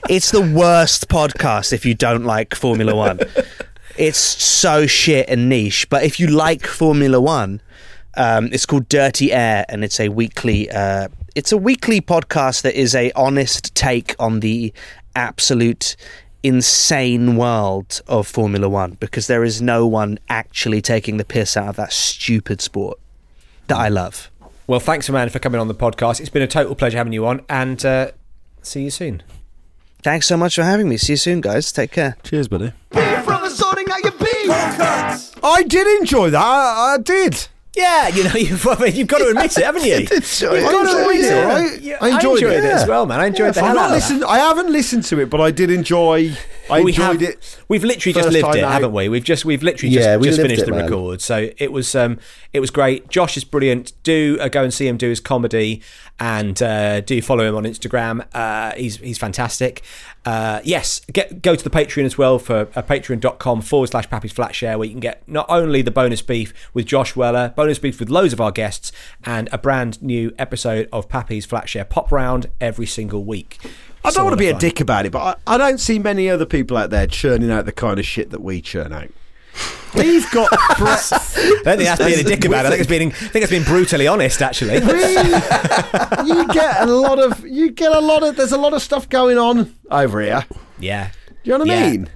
It's the worst podcast if you don't like Formula One. It's so shit and niche. But if you like Formula One, um, it's called Dirty Air, and it's a weekly. Uh, it's a weekly podcast that is a honest take on the absolute insane world of Formula One because there is no one actually taking the piss out of that stupid sport that I love. Well, thanks, man, for coming on the podcast. It's been a total pleasure having you on, and uh, see you soon. Thanks so much for having me. See you soon, guys. Take care. Cheers, buddy. Beef from the sorting out your beef. I did enjoy that. I, I did. Yeah, you know, you've, I mean, you've got to admit it, haven't you? I enjoyed it. Yeah. right? Yeah, I enjoyed, it. as well, man. I enjoyed the I've hell not out of that. listened. I haven't listened to it, but I did enjoy. I we enjoyed have- it. We've literally just lived it, out. haven't we? We've just we've literally Yeah, just, we just finished it, the man. record, so it was um it was great. Josh is brilliant. Do uh, go and see him do his comedy, and uh, do follow him on Instagram. Uh, he's he's fantastic. Uh, yes, get go to the Patreon as well for uh, patreon.com forward slash Pappy's Flat Share, where you can get not only the bonus beef with Josh Weller, bonus beef with loads of our guests, and a brand new episode of Pappy's Flat Share pop round every single week. I don't want to be of a dick about it, but I, I don't see many other people out there churning out the kind of shit that we churn out. We've got breadth. I don't think that's being a dick about it. I think it's being, I think it's being brutally honest, actually. We, you get a lot of you get a lot of there's a lot of stuff going on over here. Yeah. Do you know what I Yeah. mean?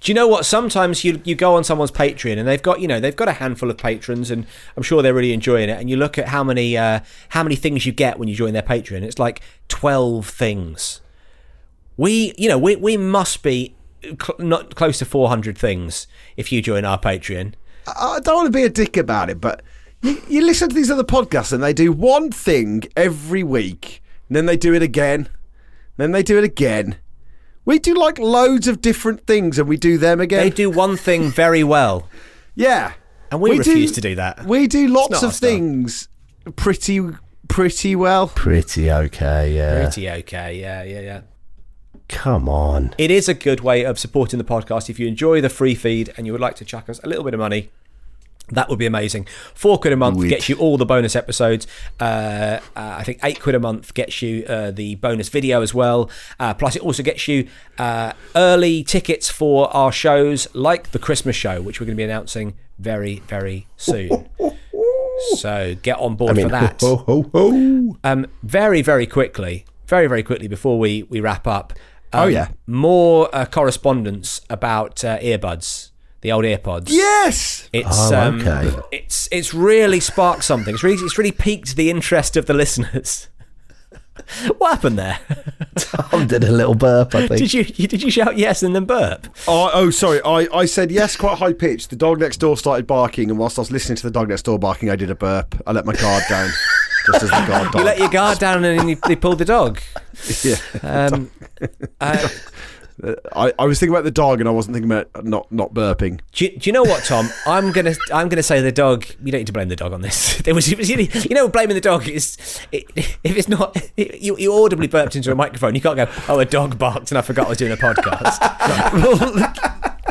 Do you know what? Sometimes you you go on someone's Patreon and they've got you know they've got a handful of patrons and I'm sure they're really enjoying it. And you look at how many uh, how many things you get when you join their Patreon. It's like twelve things. We you know we we must be cl- not close to four hundred things if you join our Patreon. I don't want to be a dick about it, but you, you listen to these other podcasts and they do one thing every week, and then they do it again, then they do it again. We do like loads of different things, and we do them again. They do one thing very well, yeah, and we, refuse to do that. We do lots not our of style. things pretty pretty well. Pretty okay, yeah. Pretty okay. Yeah, yeah, yeah. Come on. It is a good way of supporting the podcast. If you enjoy the free feed and you would like to chuck us a little bit of money, that would be amazing. Four quid a month Would. gets you all the bonus episodes. Uh, uh, I think eight quid a month gets you uh, the bonus video as well. Uh, plus, it also gets you uh, early tickets for our shows, like the Christmas show, which we're going to be announcing very, very soon. so get on board I mean, for that. ho, ho, ho. Um, very, very quickly, very, very quickly before we, we wrap up. Oh, um, yeah. More uh, correspondence about uh, earbuds, the old earpods. Yes. It's Oh, um, okay. it's it's really sparked something. It's really it's really piqued the interest of the listeners. what happened there? Tom did a little burp, I think. Did you, you did you shout yes and then burp? Oh, oh, sorry. I, I said yes, quite high pitched. The dog next door started barking, and whilst I was listening to the dog next door barking, I did a burp. I let my guard down, just as the guard You let your guard down and you, they pulled the dog. yeah. Um, uh, I, I was thinking about the dog, and I wasn't thinking about not not burping. do, you, do you know what, Tom? I'm gonna I'm gonna say the dog. You don't need to blame the dog on this. There was, it was you know blaming the dog is it, if it's not you, you audibly burped into a microphone. You can't go oh a dog barked and I forgot I was doing a podcast.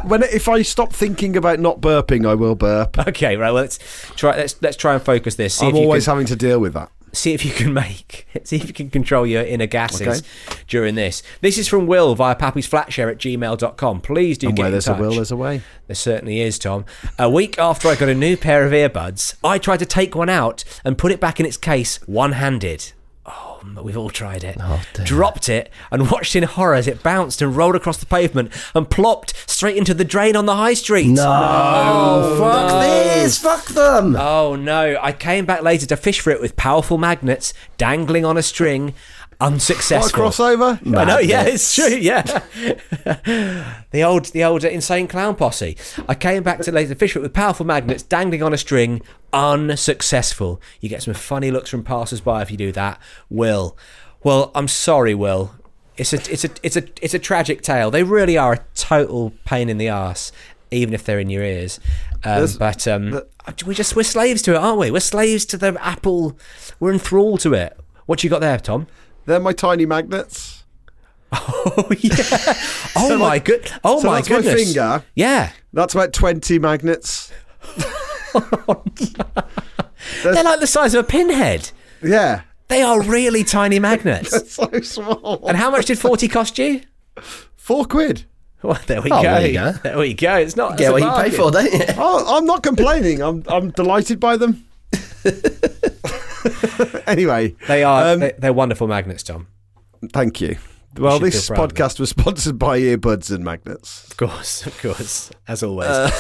When if I stop thinking about not burping, I will burp. okay, right. Well, let's try let's let's try and focus this. See I'm if always can, having to deal with that. see if you can make see if you can control your inner gases during this. This is from Will via pappysflatshare at gmail.com. Please do And get where there's touch. a will, there's a way. There certainly is, Tom. A week after I got a new pair of earbuds, I tried to take one out and put it back in its case one handed. Oh, we've all tried it. Oh, Dropped it and watched in horror as it bounced and rolled across the pavement and plopped straight into the drain on the high street. No, oh, fuck this, fuck them. Oh no, I came back later to fish for it with powerful magnets dangling on a string. What Unsuccessful. crossover! I know, yeah, it's true, yeah. the old, the old insane clown posse. I came back to later fish with powerful magnets dangling on a string, unsuccessful. You get some funny looks from passers-by if you do that. Will, well, I'm sorry, Will. It's a, it's a, it's a, it's a tragic tale. They really are a total pain in the ass, even if they're in your ears. Um, but um, we just we're slaves to it, aren't we? We're slaves to the Apple. We're enthralled to it. What you got there, Tom? They're my tiny magnets. Oh yeah. Oh So my like- good. Oh so my that's my goodness. finger. Yeah. That's about twenty magnets. They're like the size of a pinhead. Yeah, They are really tiny magnets. They're so small. and how much did 40 cost you? Four quid. Well, there we Oh, go. there you go. There we go. It's not. Get what a you pay for, don't you? Oh, I'm not complaining. I'm I'm delighted by them. anyway, They are. Um, they, they're wonderful magnets, Tom. thank you. Well, should this feel proud of podcast was sponsored by earbuds and magnets. Of course, of course, as always.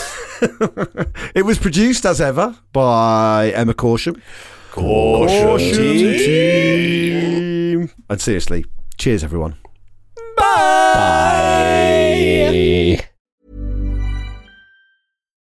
It was produced as ever by Emma Caution. Caution team. And seriously, cheers, everyone.